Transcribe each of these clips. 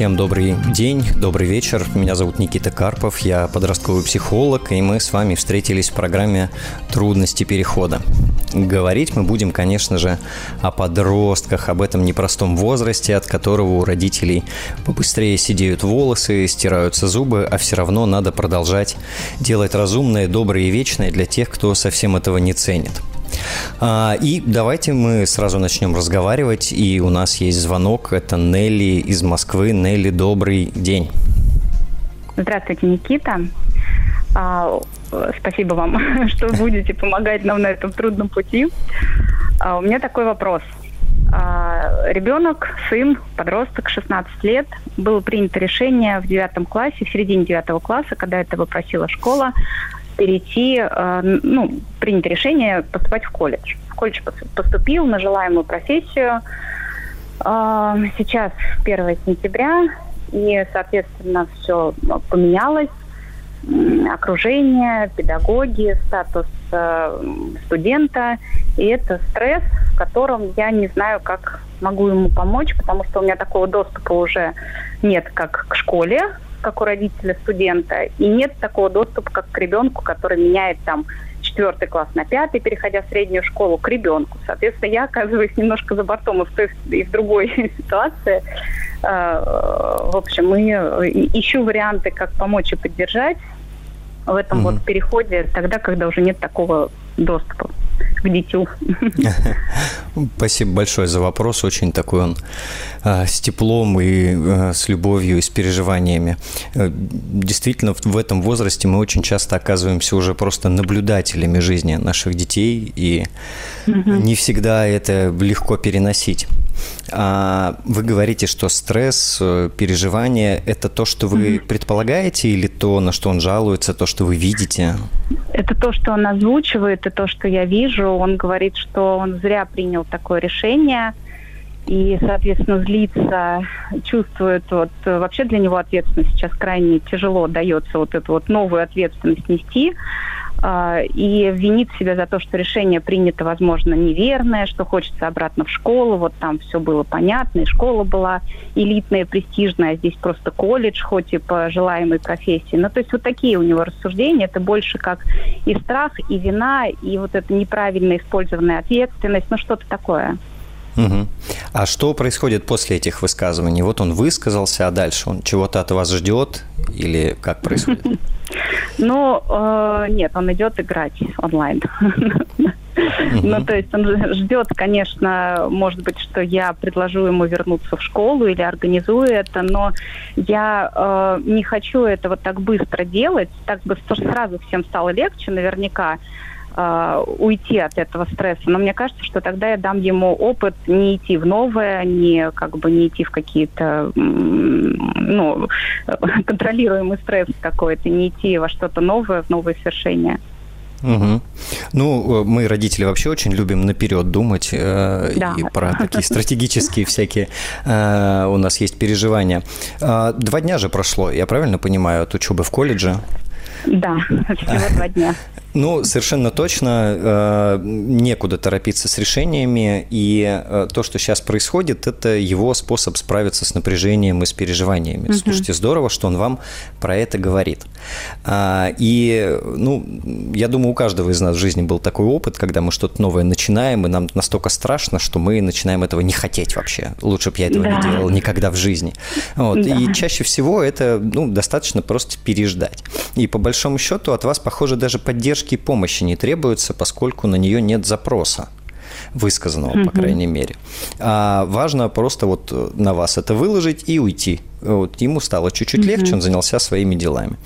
Всем добрый день, добрый вечер. Меня зовут Никита Карпов, я подростковый психолог, и мы с вами встретились в программе «Трудности перехода». Говорить мы будем, конечно же, о подростках, об этом непростом возрасте, от которого у родителей побыстрее сидеют волосы, стираются зубы, а все равно надо продолжать делать разумное, доброе и вечное для тех, кто совсем этого не ценит. А, и давайте мы сразу начнем разговаривать. И у нас есть звонок. Это Нелли из Москвы. Нелли, добрый день. Здравствуйте, Никита. А, спасибо вам, что будете помогать нам на этом трудном пути. А, у меня такой вопрос. Ребенок, сын, подросток, 16 лет, было принято решение в девятом классе, в середине девятого класса, когда это попросила школа, перейти, э, ну, принять решение поступать в колледж. В колледж поступил на желаемую профессию. Э, сейчас 1 сентября, и, соответственно, все поменялось. Окружение, педагоги, статус э, студента. И это стресс, в котором я не знаю, как могу ему помочь, потому что у меня такого доступа уже нет, как к школе, как у родителя студента, и нет такого доступа, как к ребенку, который меняет там четвертый класс на пятый, переходя в среднюю школу, к ребенку. Соответственно, я оказываюсь немножко за бортом и в той, и в другой ситуации. А, в общем, мы ищу варианты, как помочь и поддержать в этом mm-hmm. вот переходе, тогда, когда уже нет такого доступа к дитю. Спасибо большое за вопрос. Очень такой он э, с теплом и э, с любовью и с переживаниями. Э, действительно, в этом возрасте мы очень часто оказываемся уже просто наблюдателями жизни наших детей, и угу. не всегда это легко переносить. А вы говорите, что стресс, э, переживания – это то, что вы mm-hmm. предполагаете, или то, на что он жалуется, то, что вы видите? Это то, что он озвучивает, и то, что я вижу. Он говорит, что он зря принял такое решение, и, соответственно, злится, чувствует, вот, вообще для него ответственность сейчас крайне тяжело дается вот эту вот новую ответственность нести, и винит себя за то, что решение принято, возможно, неверное, что хочется обратно в школу, вот там все было понятно, и школа была элитная, престижная, а здесь просто колледж, хоть и по желаемой профессии. Ну, то есть вот такие у него рассуждения, это больше как и страх, и вина, и вот эта неправильно использованная ответственность, ну, что-то такое. Угу. А что происходит после этих высказываний? Вот он высказался, а дальше он чего-то от вас ждет или как происходит? Ну, э, нет, он идет играть онлайн. Ну, то есть он ждет, конечно, может быть, что я предложу ему вернуться в школу или организую это, но я э, не хочу этого так быстро делать, так бы сразу всем стало легче наверняка э, уйти от этого стресса. Но мне кажется, что тогда я дам ему опыт не идти в новое, не как бы не идти в какие-то ну, контролируемый стресс какой-то, не идти во что-то новое, в новые свершения. Угу. Ну, мы, родители, вообще очень любим наперед думать э, да. и про такие стратегические всякие э, у нас есть переживания. Э, два дня же прошло, я правильно понимаю, от учебы в колледже? Да, всего два дня. Ну, совершенно точно э, некуда торопиться с решениями, и э, то, что сейчас происходит, это его способ справиться с напряжением и с переживаниями. Угу. Слушайте, здорово, что он вам про это говорит. А, и, ну, я думаю, у каждого из нас в жизни был такой опыт, когда мы что-то новое начинаем, и нам настолько страшно, что мы начинаем этого не хотеть вообще. Лучше бы я этого да. не делал никогда в жизни. Вот. Да. И чаще всего это, ну, достаточно просто переждать. И по большому счету от вас, похоже, даже поддержки и помощи не требуется, поскольку на нее нет запроса высказанного, угу. по крайней мере. А важно просто вот на вас это выложить и уйти. Вот ему стало чуть-чуть угу. легче, он занялся своими делами.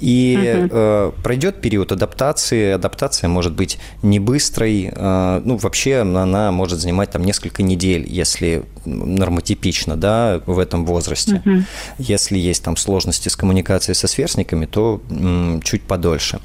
И угу. э, пройдет период адаптации. Адаптация может быть не быстрой. Э, ну, вообще она может занимать там несколько недель, если нормотипично, да, в этом возрасте. Угу. Если есть там сложности с коммуникацией со сверстниками, то м, чуть подольше. Угу.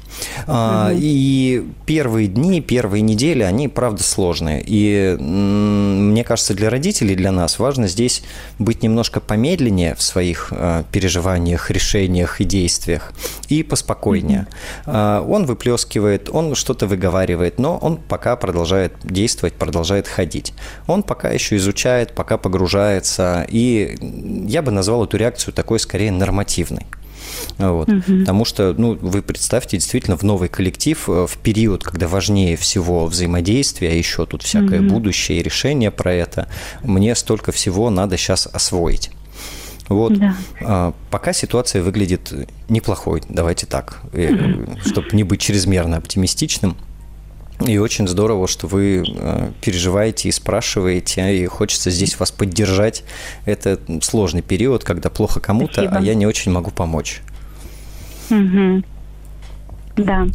А, и первые дни, первые недели, они, правда, сложные. И м, мне кажется, для родителей, для нас важно здесь быть немножко помедленнее в своих а, переживаниях, решениях и действиях и поспокойнее. Угу. А, он выплескивает, он что-то выговаривает, но он пока продолжает действовать, продолжает ходить. Он пока еще изучает, пока погружается, и я бы назвал эту реакцию такой скорее нормативной. Вот. Угу. Потому что, ну, вы представьте, действительно, в новый коллектив, э, в период, когда важнее всего взаимодействие, а еще тут всякое угу. будущее и решение про это, мне столько всего надо сейчас освоить. Вот. Да. А, пока ситуация выглядит неплохой, давайте так, угу. чтобы не быть чрезмерно оптимистичным. И очень здорово, что вы э, переживаете и спрашиваете, и хочется здесь вас поддержать. Это сложный период, когда плохо кому-то, а я не очень могу помочь. Угу. Да.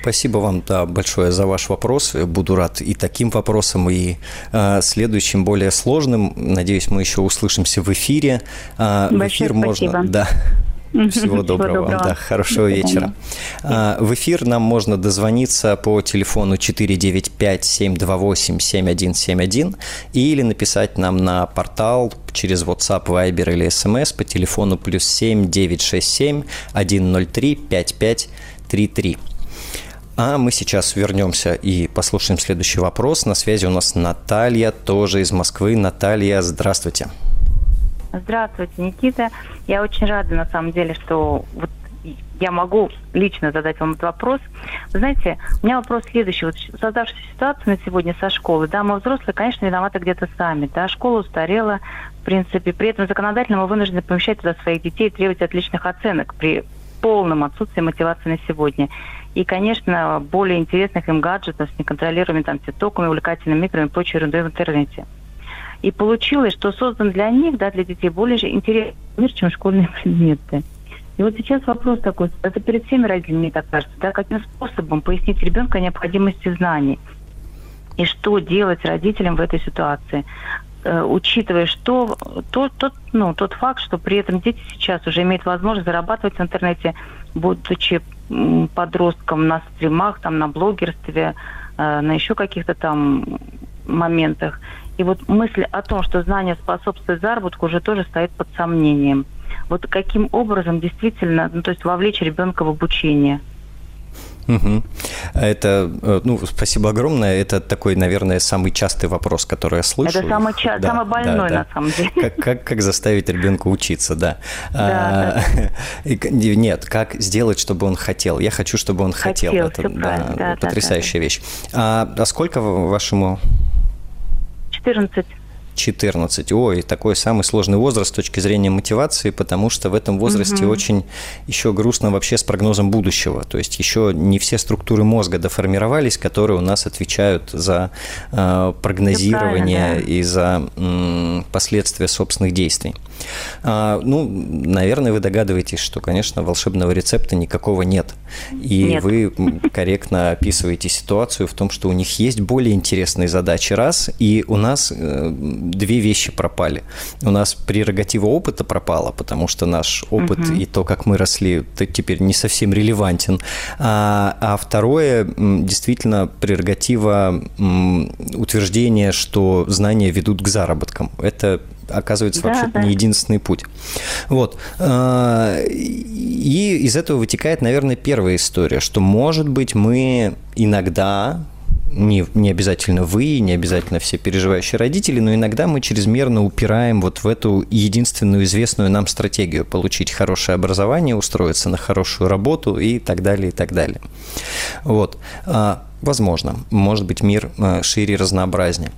Спасибо вам да, большое за ваш вопрос. Буду рад и таким вопросам, и э, следующим, более сложным. Надеюсь, мы еще услышимся в эфире. Э, в эфир спасибо. можно. Да. Всего доброго вам, да, хорошего вечера. А, в эфир нам можно дозвониться по телефону 495-728-7171 или написать нам на портал через WhatsApp, Viber или SMS по телефону плюс 7 967 103 5533. А мы сейчас вернемся и послушаем следующий вопрос. На связи у нас Наталья, тоже из Москвы. Наталья, здравствуйте. Здравствуйте, Никита. Я очень рада, на самом деле, что вот я могу лично задать вам этот вопрос. Вы знаете, у меня вопрос следующий. Вот создавшаяся ситуация на сегодня со школы, да, мы взрослые, конечно, виноваты где-то сами, да, школа устарела, в принципе, при этом законодательно мы вынуждены помещать туда своих детей и требовать отличных оценок при полном отсутствии мотивации на сегодня. И, конечно, более интересных им гаджетов с неконтролируемыми там тиктоками, увлекательными играми и прочей ерундой в интернете. И получилось, что создан для них, да, для детей, более интересный мир, чем школьные предметы. И вот сейчас вопрос такой, это перед всеми родителями, мне так кажется, да, каким способом пояснить ребенку необходимости знаний? И что делать родителям в этой ситуации? Э, учитывая, что тот, тот, ну, тот факт, что при этом дети сейчас уже имеют возможность зарабатывать в интернете, будучи подростком на стримах, там, на блогерстве, э, на еще каких-то там моментах. И вот мысль о том, что знание способствует заработку, уже тоже стоит под сомнением. Вот каким образом действительно, ну, то есть вовлечь ребенка в обучение? Угу. Это, э, ну, спасибо огромное. Это такой, наверное, самый частый вопрос, который я слышу. Это самый, ча- да, самый больной, да, да. на самом деле. Как, как, как заставить ребенка учиться, да. да, а, Нет, как сделать, чтобы он хотел. Я хочу, чтобы он хотел. хотел это да, да, потрясающая да, да. вещь. А, а сколько вашему 14. 14. Ой, такой самый сложный возраст с точки зрения мотивации, потому что в этом возрасте угу. очень еще грустно вообще с прогнозом будущего. То есть еще не все структуры мозга доформировались, которые у нас отвечают за э, прогнозирование да. и за э, последствия собственных действий. А, ну, наверное, вы догадываетесь, что, конечно, волшебного рецепта никакого нет. И нет. вы корректно описываете ситуацию в том, что у них есть более интересные задачи, раз, и у нас э, две вещи пропали. У нас прерогатива опыта пропала, потому что наш опыт угу. и то, как мы росли, теперь не совсем релевантен. А, а второе, действительно, прерогатива утверждения, что знания ведут к заработкам. Это оказывается да, вообще да. не единственный путь. Вот. А, и из этого вытекает, наверное, первая история, что, может быть, мы иногда не, не обязательно вы, не обязательно все переживающие родители, но иногда мы чрезмерно упираем вот в эту единственную известную нам стратегию – получить хорошее образование, устроиться на хорошую работу и так далее, и так далее. Вот. А, возможно, может быть, мир а, шире и разнообразнее.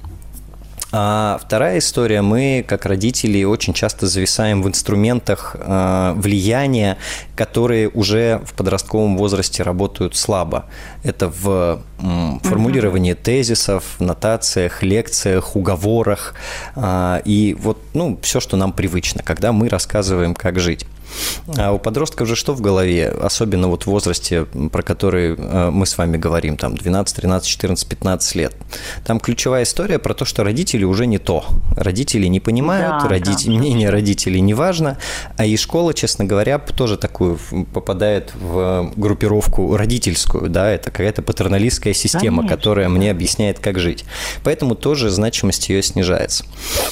А вторая история, мы, как родители, очень часто зависаем в инструментах э, влияния, которые уже в подростковом возрасте работают слабо. Это в э, формулировании тезисов, нотациях, лекциях, уговорах э, и вот, ну, все, что нам привычно, когда мы рассказываем, как жить. А у подростков же что в голове, особенно вот в возрасте, про который э, мы с вами говорим, там 12, 13, 14, 15 лет. Там ключевая история про то, что родители уже не то. Родители не понимают, да, родители, да. мнение родителей не важно, а и школа, честно говоря, тоже такую попадает в группировку родительскую, да, это какая-то патерналистская система, Конечно. которая мне объясняет, как жить. Поэтому тоже значимость ее снижается.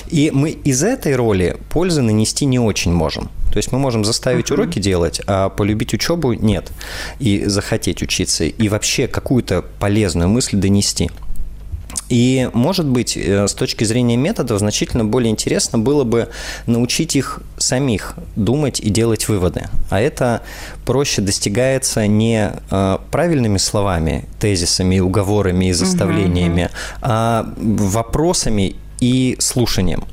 И мы из этой роли пользы нанести не очень можем. То есть мы можем заставить uh-huh. уроки делать, а полюбить учебу нет. И захотеть учиться. И вообще какую-то полезную мысль донести. И, может быть, э, с точки зрения методов, значительно более интересно было бы научить их самих думать и делать выводы. А это проще достигается не э, правильными словами, тезисами, уговорами и заставлениями, угу, а вопросами и слушанием.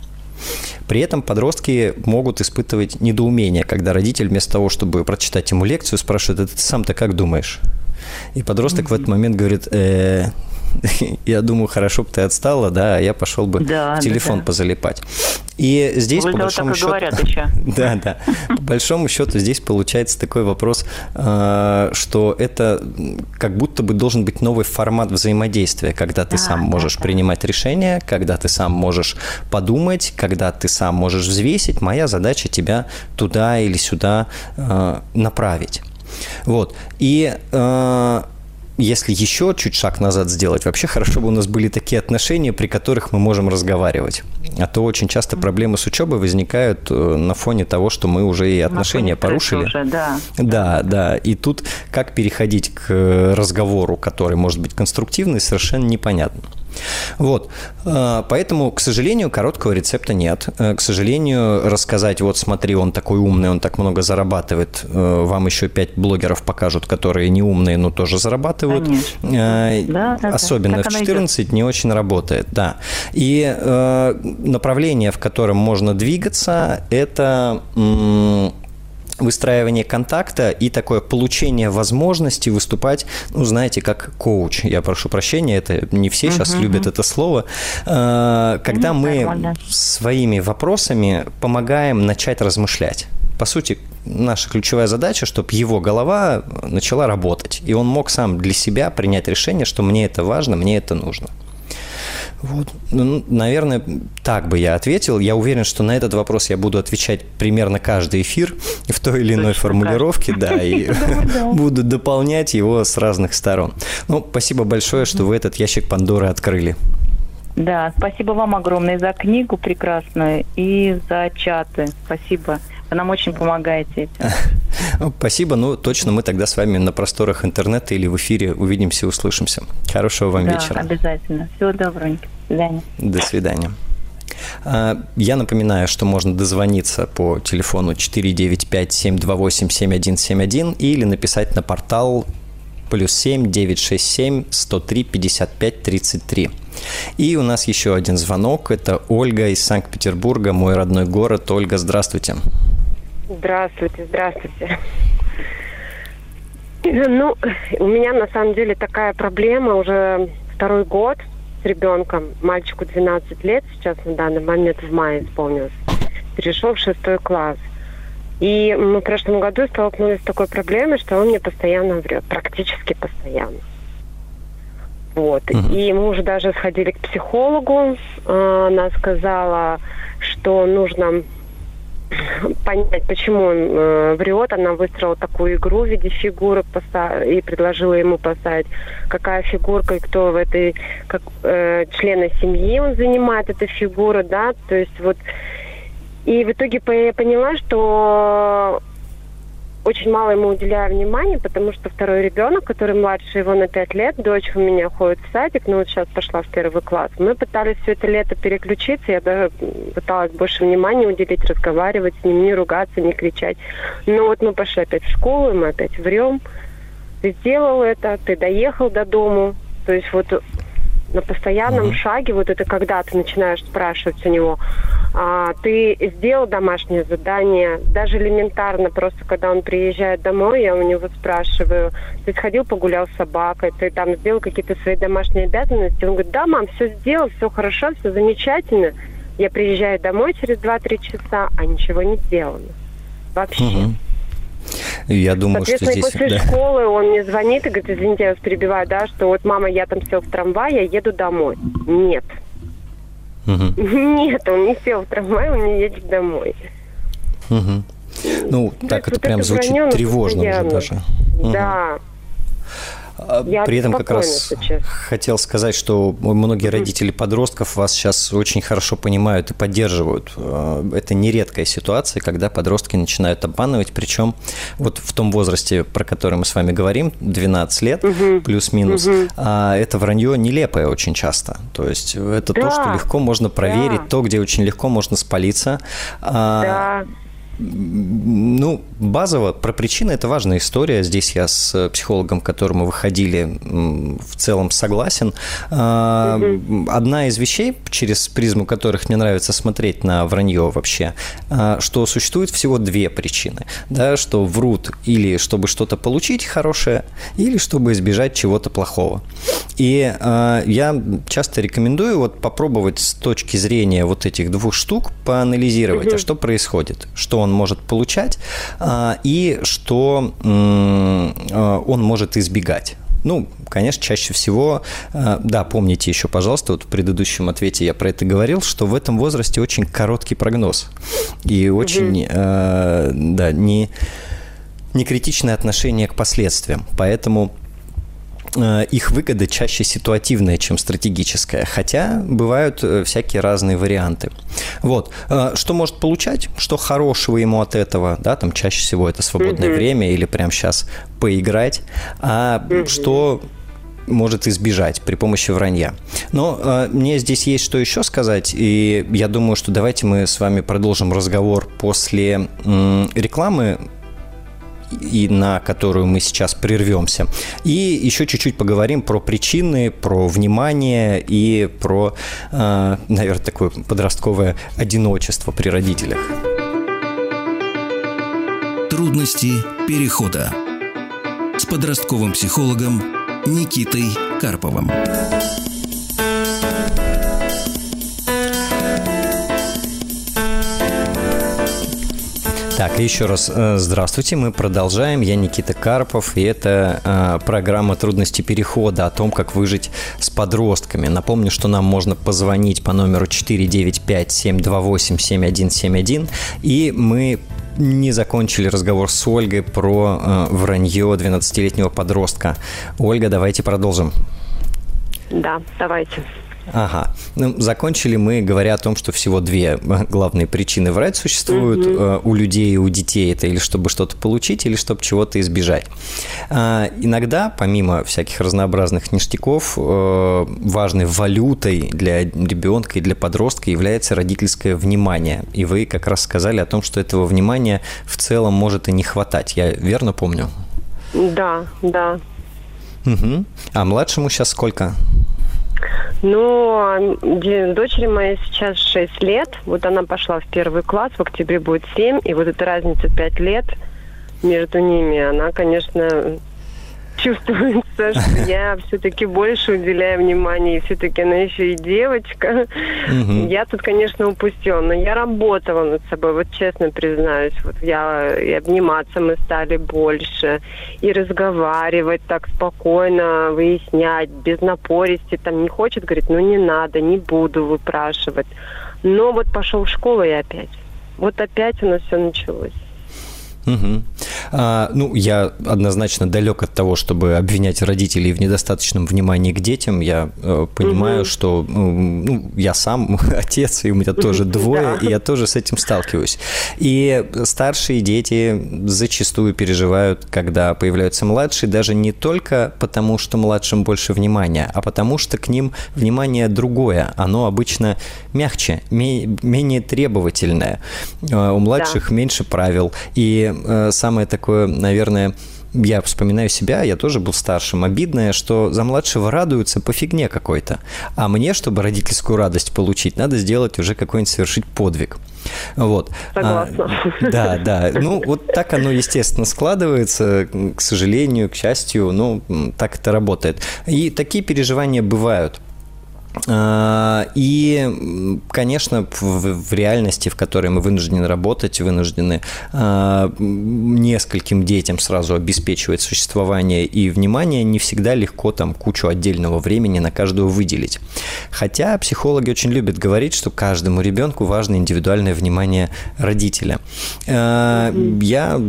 При этом подростки могут испытывать недоумение, когда родитель вместо того, чтобы прочитать ему лекцию, спрашивает, а ты сам-то как думаешь? И подросток mm-hmm. в этот момент говорит, э, я думаю, хорошо бы ты отстала, да, а я пошел бы да, в телефон да, да. позалипать. И здесь, Вы по большому счету... говорят еще. Да, да. По большому счету здесь получается такой вопрос, э, что это как будто бы должен быть новый формат взаимодействия, когда ты сам можешь принимать решения, когда ты сам можешь подумать, когда ты сам можешь взвесить. Моя задача тебя туда или сюда э, направить. Вот. И э, если еще чуть шаг назад сделать, вообще хорошо бы у нас были такие отношения, при которых мы можем разговаривать. А то очень часто проблемы с учебой возникают э, на фоне того, что мы уже и отношения порушили. Уже, да. да, да. И тут как переходить к разговору, который может быть конструктивный, совершенно непонятно. Вот. А, поэтому, к сожалению, короткого рецепта нет. Э, к сожалению, рассказать, вот смотри, он такой умный, он так много зарабатывает, э, вам еще пять блогеров покажут, которые не умные, но тоже зарабатывают. Конечно. Да, да, Особенно в 14 не очень работает, да. И э, направление, в котором можно двигаться, это выстраивание контакта и такое получение возможности выступать, ну, знаете, как коуч. Я прошу прощения, это не все сейчас uh-huh, любят это слово. А, когда uh мы своими вопросами помогаем начать размышлять. По сути, наша ключевая задача, чтобы его голова начала работать, и он мог сам для себя принять решение, что мне это важно, мне это нужно. Вот. Ну, наверное, так бы я ответил. Я уверен, что на этот вопрос я буду отвечать примерно каждый эфир в той или иной Точно формулировке, так. да, и буду дополнять его с разных сторон. Ну, спасибо большое, что вы этот ящик Пандоры открыли. Да, спасибо вам огромное за книгу прекрасную и за чаты. Спасибо. Вы нам очень помогаете этим. Ну, спасибо. Ну, точно мы тогда с вами на просторах интернета или в эфире увидимся, услышимся. Хорошего вам да, вечера. обязательно. Всего доброго. До свидания. До свидания. А, я напоминаю, что можно дозвониться по телефону 495-728-7171 или написать на портал плюс 7 967 103 55 33. И у нас еще один звонок. Это Ольга из Санкт-Петербурга, мой родной город. Ольга, здравствуйте. Здравствуйте, здравствуйте. Ну, у меня на самом деле такая проблема уже второй год с ребенком. Мальчику 12 лет сейчас на данный момент в мае исполнилось. Перешел в шестой класс. И мы в прошлом году столкнулись с такой проблемой, что он мне постоянно врет, практически постоянно. Вот. Uh-huh. И мы уже даже сходили к психологу. А, она сказала, что нужно понять, почему он э, врет. Она выстроила такую игру в виде фигуры и предложила ему поставить, какая фигурка и кто в этой, как э, члена семьи он занимает эту фигуру, да. То есть вот и в итоге я поняла, что очень мало ему уделяю внимания, потому что второй ребенок, который младше его на пять лет, дочь у меня ходит в садик, но вот сейчас пошла в первый класс. Мы пытались все это лето переключиться, я даже пыталась больше внимания уделить, разговаривать с ним, не ругаться, не кричать. Но вот мы пошли опять в школу, и мы опять врем. Ты сделал это, ты доехал до дому. То есть вот на постоянном mm-hmm. шаге, вот это когда ты начинаешь спрашивать у него, а, ты сделал домашнее задание, даже элементарно, просто когда он приезжает домой, я у него спрашиваю, ты сходил погулял с собакой, ты там сделал какие-то свои домашние обязанности, он говорит, да, мам, все сделал, все хорошо, все замечательно, я приезжаю домой через 2-3 часа, а ничего не сделано. Вообще. Угу. Я думаю, что здесь... после да. школы он мне звонит и говорит, извините, я вас перебиваю, да, что вот, мама, я там сел в трамвай, я еду домой. Нет. Угу. Нет, он не сел в трамвай, он не едет домой. Угу. Ну, так это прям звучит тревожно уже даже. Да. Угу. А, Я При этом как раз сейчас. хотел сказать, что многие родители подростков вас сейчас очень хорошо понимают и поддерживают. А, это нередкая ситуация, когда подростки начинают обманывать, причем вот в том возрасте, про который мы с вами говорим, 12 лет угу. плюс-минус, угу. это вранье нелепое очень часто. То есть это да. то, что легко можно проверить, да. то, где очень легко можно спалиться. Да. Ну, базово про причины это важная история. Здесь я с психологом, к которому выходили, в целом согласен. Угу. Одна из вещей, через призму которых мне нравится смотреть на вранье вообще, а, что существует всего две причины. Да, что врут или чтобы что-то получить хорошее, или чтобы избежать чего-то плохого. И а, я часто рекомендую вот попробовать с точки зрения вот этих двух штук поанализировать, а что происходит, что он может получать а, и что а, он может избегать. Ну, конечно, чаще всего, а, да, помните еще, пожалуйста, вот в предыдущем ответе я про это говорил, что в этом возрасте очень короткий прогноз и очень, да, не, не критичное отношение к последствиям. Поэтому их выгода чаще ситуативная, чем стратегическая, хотя бывают э, всякие разные варианты. Вот. Э, что может получать, что хорошего ему от этого, да, там чаще всего это свободное mm-hmm. время или прямо сейчас поиграть, а mm-hmm. что может избежать при помощи вранья. Но э, мне здесь есть что еще сказать, и я думаю, что давайте мы с вами продолжим разговор после э, рекламы и на которую мы сейчас прервемся. И еще чуть-чуть поговорим про причины, про внимание и про, э, наверное, такое подростковое одиночество при родителях. Трудности перехода с подростковым психологом Никитой Карповым. Так, еще раз э, здравствуйте, мы продолжаем. Я Никита Карпов, и это э, программа «Трудности перехода» о том, как выжить с подростками. Напомню, что нам можно позвонить по номеру 495-728-7171, и мы не закончили разговор с Ольгой про э, вранье 12-летнего подростка. Ольга, давайте продолжим. Да, давайте. Ага. Ну, закончили мы, говоря о том, что всего две главные причины врать существуют угу. у людей и у детей. Это или чтобы что-то получить, или чтобы чего-то избежать. А, иногда, помимо всяких разнообразных ништяков, э, важной валютой для ребенка и для подростка является родительское внимание. И вы как раз сказали о том, что этого внимания в целом может и не хватать. Я верно помню? Да, да. Угу. А младшему сейчас сколько? Ну, дочери моей сейчас 6 лет. Вот она пошла в первый класс, в октябре будет 7. И вот эта разница 5 лет между ними, она, конечно, чувствуется, что я все-таки больше уделяю внимания, и все-таки она еще и девочка. Угу. Я тут, конечно, упустила, но я работала над собой, вот честно признаюсь. Вот я и обниматься мы стали больше, и разговаривать так спокойно, выяснять, без напористи. Там не хочет, говорит, ну не надо, не буду выпрашивать. Но вот пошел в школу и опять. Вот опять у нас все началось. Угу. А, ну, я однозначно далек от того, чтобы обвинять родителей в недостаточном внимании к детям. Я э, понимаю, угу. что ну, я сам отец, и у меня тоже двое, и я тоже с этим сталкиваюсь. И старшие дети зачастую переживают, когда появляются младшие, даже не только потому, что младшим больше внимания, а потому что к ним внимание другое. Оно обычно мягче, менее требовательное. Э, у младших да. меньше правил. И э, самое такое, наверное, я вспоминаю себя, я тоже был старшим, обидное, что за младшего радуются по фигне какой-то. А мне, чтобы родительскую радость получить, надо сделать уже какой-нибудь совершить подвиг. Вот. Согласна. А, да, да. Ну, вот так оно, естественно, складывается, к сожалению, к счастью, ну, так это работает. И такие переживания бывают. А, и, конечно, в, реальности, в которой мы вынуждены работать, вынуждены а, нескольким детям сразу обеспечивать существование и внимание, не всегда легко там кучу отдельного времени на каждого выделить. Хотя психологи очень любят говорить, что каждому ребенку важно индивидуальное внимание родителя. А, я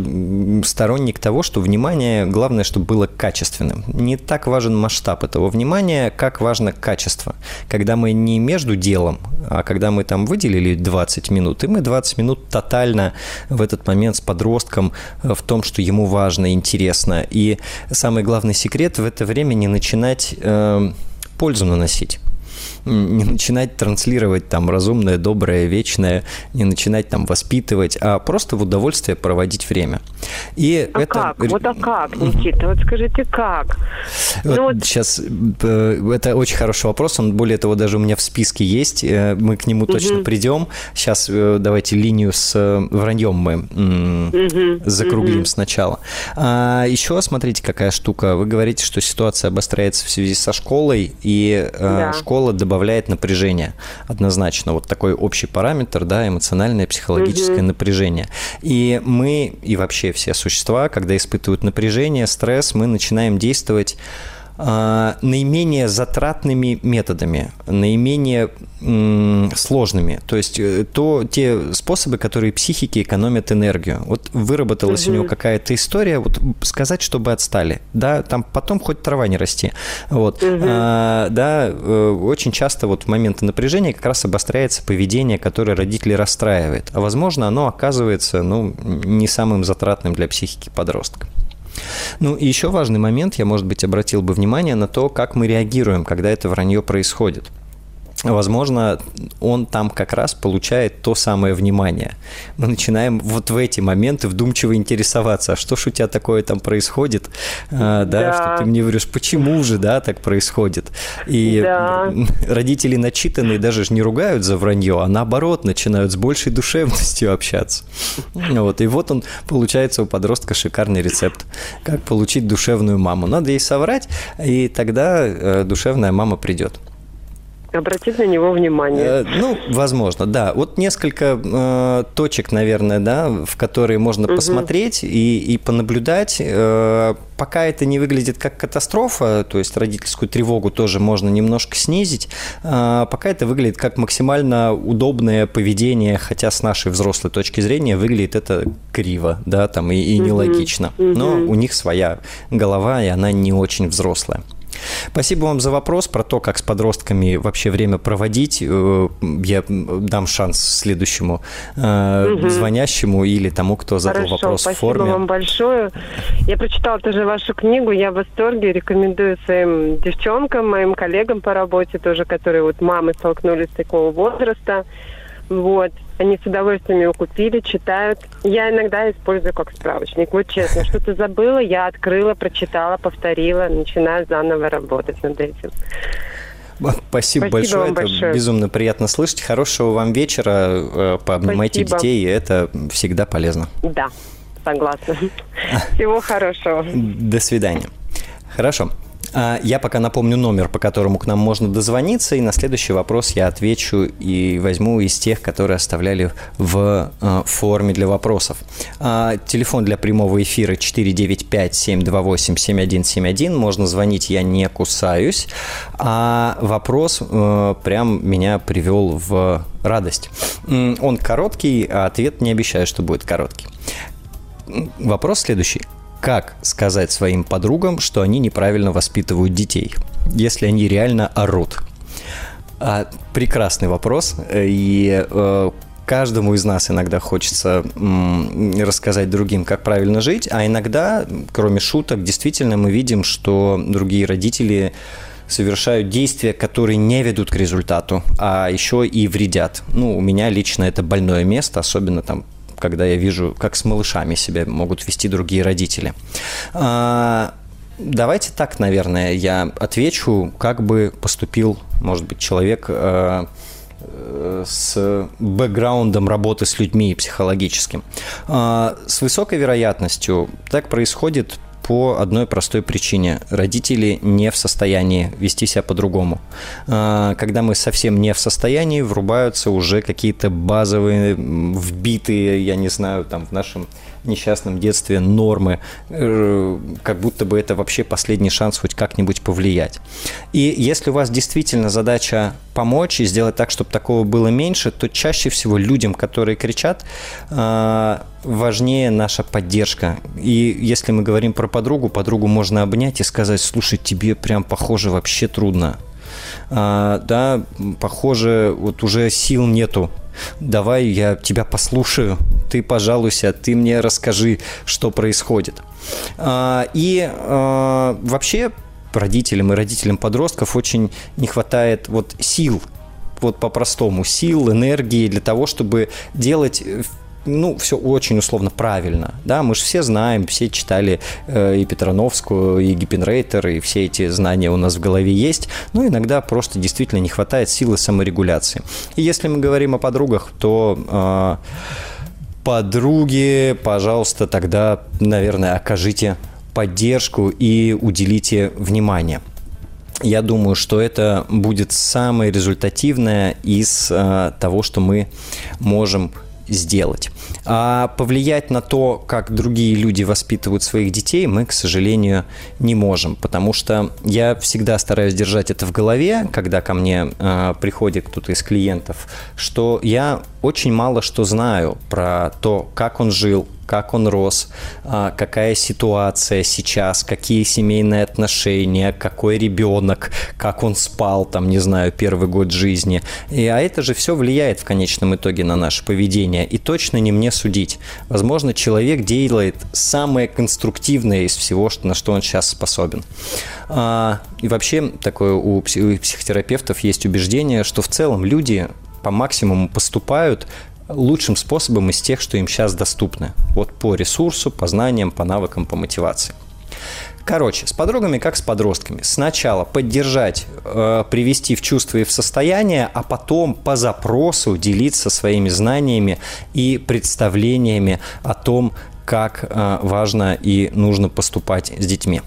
сторонник того, что внимание, главное, чтобы было качественным. Не так важен масштаб этого внимания, как важно качество когда мы не между делом, а когда мы там выделили 20 минут, и мы 20 минут тотально в этот момент с подростком э, в том, что ему важно, интересно. И самый главный секрет в это время не начинать э, пользу наносить не начинать транслировать там разумное, доброе, вечное, не начинать там воспитывать, а просто в удовольствие проводить время. И а это... как? Вот а как, Никита? Вот скажите, как? Вот ну, вот... Сейчас э, это очень хороший вопрос, он более того даже у меня в списке есть, э, мы к нему угу. точно придем. Сейчас э, давайте линию с враньем мы угу. закруглим угу. сначала. А еще смотрите, какая штука. Вы говорите, что ситуация обостряется в связи со школой, и да. школа добавляет добавляет напряжение однозначно. Вот такой общий параметр, да, эмоциональное, психологическое угу. напряжение. И мы, и вообще все существа, когда испытывают напряжение, стресс, мы начинаем действовать наименее затратными методами, наименее сложными. То есть э, то, те способы, которые психики экономят энергию. Вот выработалась угу. у него какая-то история, вот сказать, чтобы отстали. Да, там потом хоть трава не расти. Вот. Угу. А, да, э, очень часто вот в моменты напряжения как раз обостряется поведение, которое родители расстраивает. А возможно, оно оказывается ну, не самым затратным для психики подростка. Ну и еще важный момент, я, может быть, обратил бы внимание на то, как мы реагируем, когда это вранье происходит возможно, он там как раз получает то самое внимание. Мы начинаем вот в эти моменты вдумчиво интересоваться, а что ж у тебя такое там происходит, а, да, да. что ты мне говоришь, почему же, да, так происходит. И да. родители начитанные даже не ругают за вранье, а наоборот начинают с большей душевностью общаться. Вот, и вот он, получается, у подростка шикарный рецепт, как получить душевную маму. Надо ей соврать, и тогда э, душевная мама придет обратить на него внимание. Э, ну, возможно, да. Вот несколько э, точек, наверное, да, в которые можно угу. посмотреть и, и понаблюдать. Э, пока это не выглядит как катастрофа, то есть родительскую тревогу тоже можно немножко снизить, э, пока это выглядит как максимально удобное поведение, хотя с нашей взрослой точки зрения выглядит это криво, да, там и, и нелогично. Угу. Но у них своя голова, и она не очень взрослая. Спасибо вам за вопрос про то, как с подростками вообще время проводить. Э, я дам шанс следующему угу. звонящему или тому, кто задал Хорошо, вопрос в форме. Спасибо вам большое. Я прочитала тоже вашу книгу, я в восторге, рекомендую своим девчонкам, моим коллегам по работе тоже, которые вот мамы столкнулись с такого возраста. Вот. Они с удовольствием его купили, читают. Я иногда использую как справочник. Вот честно, что-то забыла, я открыла, прочитала, повторила, начинаю заново работать над этим. Спасибо, Спасибо большое. Это большое. безумно приятно слышать. Хорошего вам вечера. Э, пообнимайте Спасибо. детей, это всегда полезно. Да, согласна. Всего хорошего. До свидания. Хорошо. А, я пока напомню номер, по которому к нам можно дозвониться, и на следующий вопрос я отвечу и возьму из тех, которые оставляли в а, форме для вопросов. А, телефон для прямого эфира 495-728-7171. Можно звонить, я не кусаюсь. А вопрос прям меня привел в радость. Он короткий, а ответ не обещаю, что будет короткий. Вопрос следующий как сказать своим подругам, что они неправильно воспитывают детей, если они реально орут? А, прекрасный вопрос. И э, каждому из нас иногда хочется рассказать другим, как правильно жить, а иногда, кроме шуток, действительно мы видим, что другие родители совершают действия, которые не ведут к результату, а еще и вредят. Ну, у меня лично это больное место, особенно там когда я вижу, как с малышами себя могут вести другие родители. А, давайте так, наверное, я отвечу, как бы поступил, может быть, человек а, э, с бэкграундом работы с людьми психологическим. А, с высокой вероятностью так происходит по одной простой причине. Родители не в состоянии вести себя по-другому. А, когда мы совсем не в состоянии, врубаются уже какие-то базовые, вбитые, я не знаю, там в нашем несчастном детстве нормы, э, как будто бы это вообще последний шанс хоть как-нибудь повлиять. И если у вас действительно задача помочь и сделать так, чтобы такого было меньше, то чаще всего людям, которые кричат, э, важнее наша поддержка. И если мы говорим про подругу, подругу можно обнять и сказать, слушай, тебе прям похоже вообще трудно. А, да, похоже, вот уже сил нету давай я тебя послушаю, ты пожалуйся, ты мне расскажи, что происходит. А, и а, вообще родителям и родителям подростков очень не хватает вот сил вот по-простому, сил, энергии для того, чтобы делать ну, все очень условно правильно. Да, мы же все знаем, все читали э, и Петрановскую, и Гиппенрейтер, и все эти знания у нас в голове есть. Но иногда просто действительно не хватает силы саморегуляции. И если мы говорим о подругах, то э, подруги, пожалуйста, тогда, наверное, окажите поддержку и уделите внимание. Я думаю, что это будет самое результативное из э, того, что мы можем сделать. А повлиять на то, как другие люди воспитывают своих детей, мы, к сожалению, не можем, потому что я всегда стараюсь держать это в голове, когда ко мне э, приходит кто-то из клиентов, что я очень мало что знаю про то, как он жил, как он рос, а, какая ситуация сейчас, какие семейные отношения, какой ребенок, как он спал, там, не знаю, первый год жизни. И, а это же все влияет в конечном итоге на наше поведение. И точно не мне судить. Возможно, человек делает самое конструктивное из всего, на что он сейчас способен. А, и вообще, такое у психотерапевтов есть убеждение, что в целом люди по максимуму поступают лучшим способом из тех, что им сейчас доступны. Вот по ресурсу, по знаниям, по навыкам, по мотивации. Короче, с подругами как с подростками. Сначала поддержать, э, привести в чувство и в состояние, а потом по запросу делиться своими знаниями и представлениями о том, как э, важно и нужно поступать с детьми.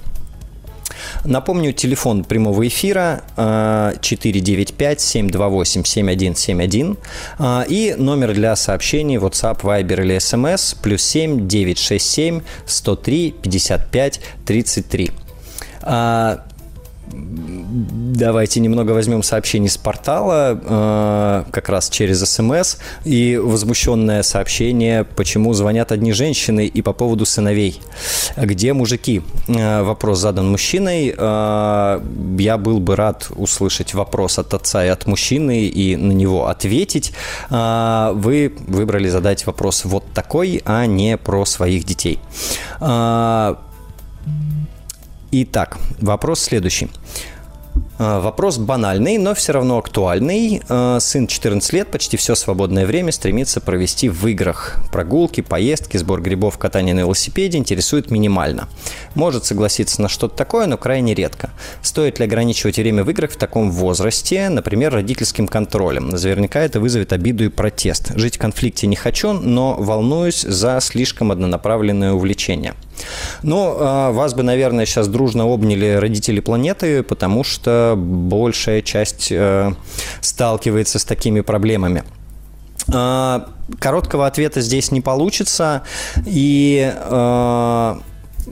Напомню, телефон прямого эфира 495-728-7171 э, э, и номер для сообщений WhatsApp, Viber или SMS плюс 7 967 103 55 33. Давайте немного возьмем сообщение с портала, э, как раз через СМС, и возмущенное сообщение, почему звонят одни женщины и по поводу сыновей. Где мужики? Э, вопрос задан мужчиной. Э, я был бы рад услышать вопрос от отца и от мужчины и на него ответить. Вы выбрали задать вопрос вот такой, а не про своих детей. Итак, вопрос следующий. А, вопрос банальный, но все равно актуальный. А, сын 14 лет, почти все свободное время стремится провести в играх. Прогулки, поездки, сбор грибов, катание на велосипеде интересует минимально. Может согласиться на что-то такое, но крайне редко. Стоит ли ограничивать время в играх в таком возрасте, например, родительским контролем? Наверняка это вызовет обиду и протест. Жить в конфликте не хочу, но волнуюсь за слишком однонаправленное увлечение. Ну, а, вас бы, наверное, сейчас дружно обняли родители планеты, потому что большая часть э, сталкивается с такими проблемами. А, короткого ответа здесь не получится. И а,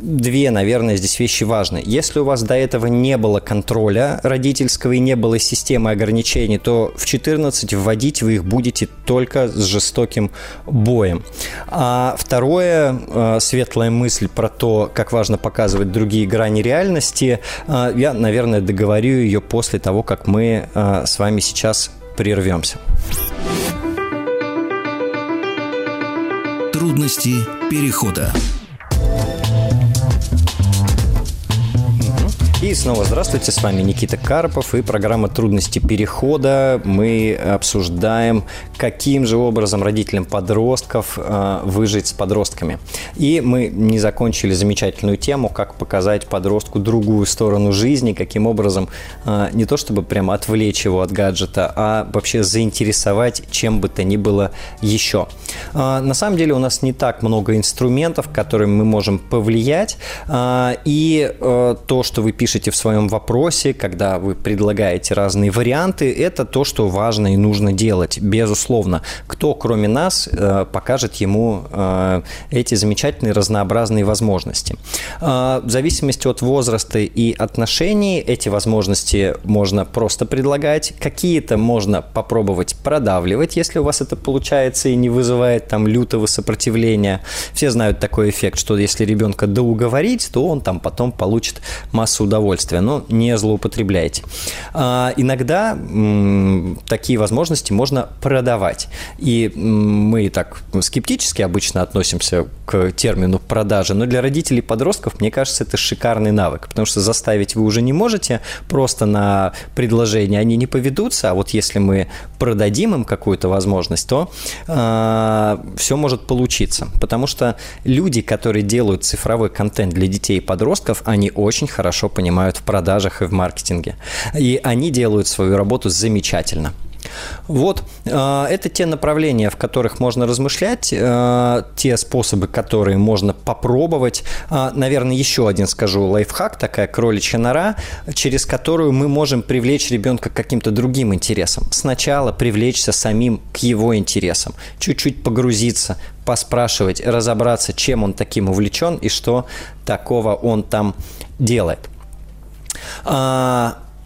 две, наверное, здесь вещи важны. Если у вас до этого не было контроля родительского и не было системы ограничений, то в 14 вводить вы их будете только с жестоким боем. А второе, э, светлая мысль про то, как важно показывать другие грани реальности, э, я, наверное, договорю ее после того, как мы э, с вами сейчас прервемся. Трудности перехода. И снова здравствуйте, с вами Никита Карпов и программа «Трудности перехода». Мы обсуждаем, каким же образом родителям подростков э, выжить с подростками. И мы не закончили замечательную тему, как показать подростку другую сторону жизни, каким образом э, не то чтобы прямо отвлечь его от гаджета, а вообще заинтересовать чем бы то ни было еще. Э, на самом деле у нас не так много инструментов, которыми мы можем повлиять, и то, что вы пишете в своем вопросе, когда вы предлагаете разные варианты, это то, что важно и нужно делать, безусловно. Кто, кроме нас, э, покажет ему э, эти замечательные разнообразные возможности. Э, в зависимости от возраста и отношений эти возможности можно просто предлагать, какие-то можно попробовать продавливать, если у вас это получается и не вызывает там лютого сопротивления. Все знают такой эффект, что если ребенка доуговорить, то он там потом получит массу удовольствия, но не злоупотребляйте. А, иногда такие возможности можно продавать. И мы так скептически обычно относимся к термину продажи, но для родителей подростков, мне кажется, это шикарный навык, потому что заставить вы уже не можете, просто на предложение они не поведутся, а вот если мы продадим им какую-то возможность, то э, все может получиться, потому что люди, которые делают цифровой контент для детей и подростков, они очень хорошо понимают в продажах и в маркетинге, и они делают свою работу замечательно. Вот, э, это те направления, в которых можно размышлять, э, те способы, которые можно попробовать. Э, наверное, еще один скажу лайфхак, такая кроличья нора, через которую мы можем привлечь ребенка к каким-то другим интересам. Сначала привлечься самим к его интересам, чуть-чуть погрузиться, поспрашивать, разобраться, чем он таким увлечен и что такого он там делает.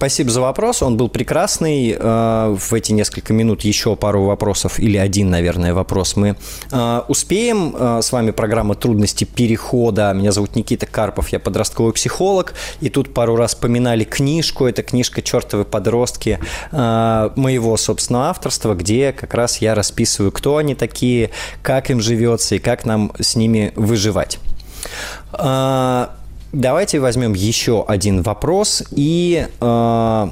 Спасибо за вопрос, он был прекрасный. Э, в эти несколько минут еще пару вопросов, или один, наверное, вопрос мы э, успеем. Э, с вами программа «Трудности перехода». Меня зовут Никита Карпов, я подростковый психолог. И тут пару раз поминали книжку, это книжка «Чертовы подростки» моего собственного авторства, где как раз я расписываю, кто они такие, как им живется и как нам с ними выживать. Давайте возьмем еще один вопрос и э,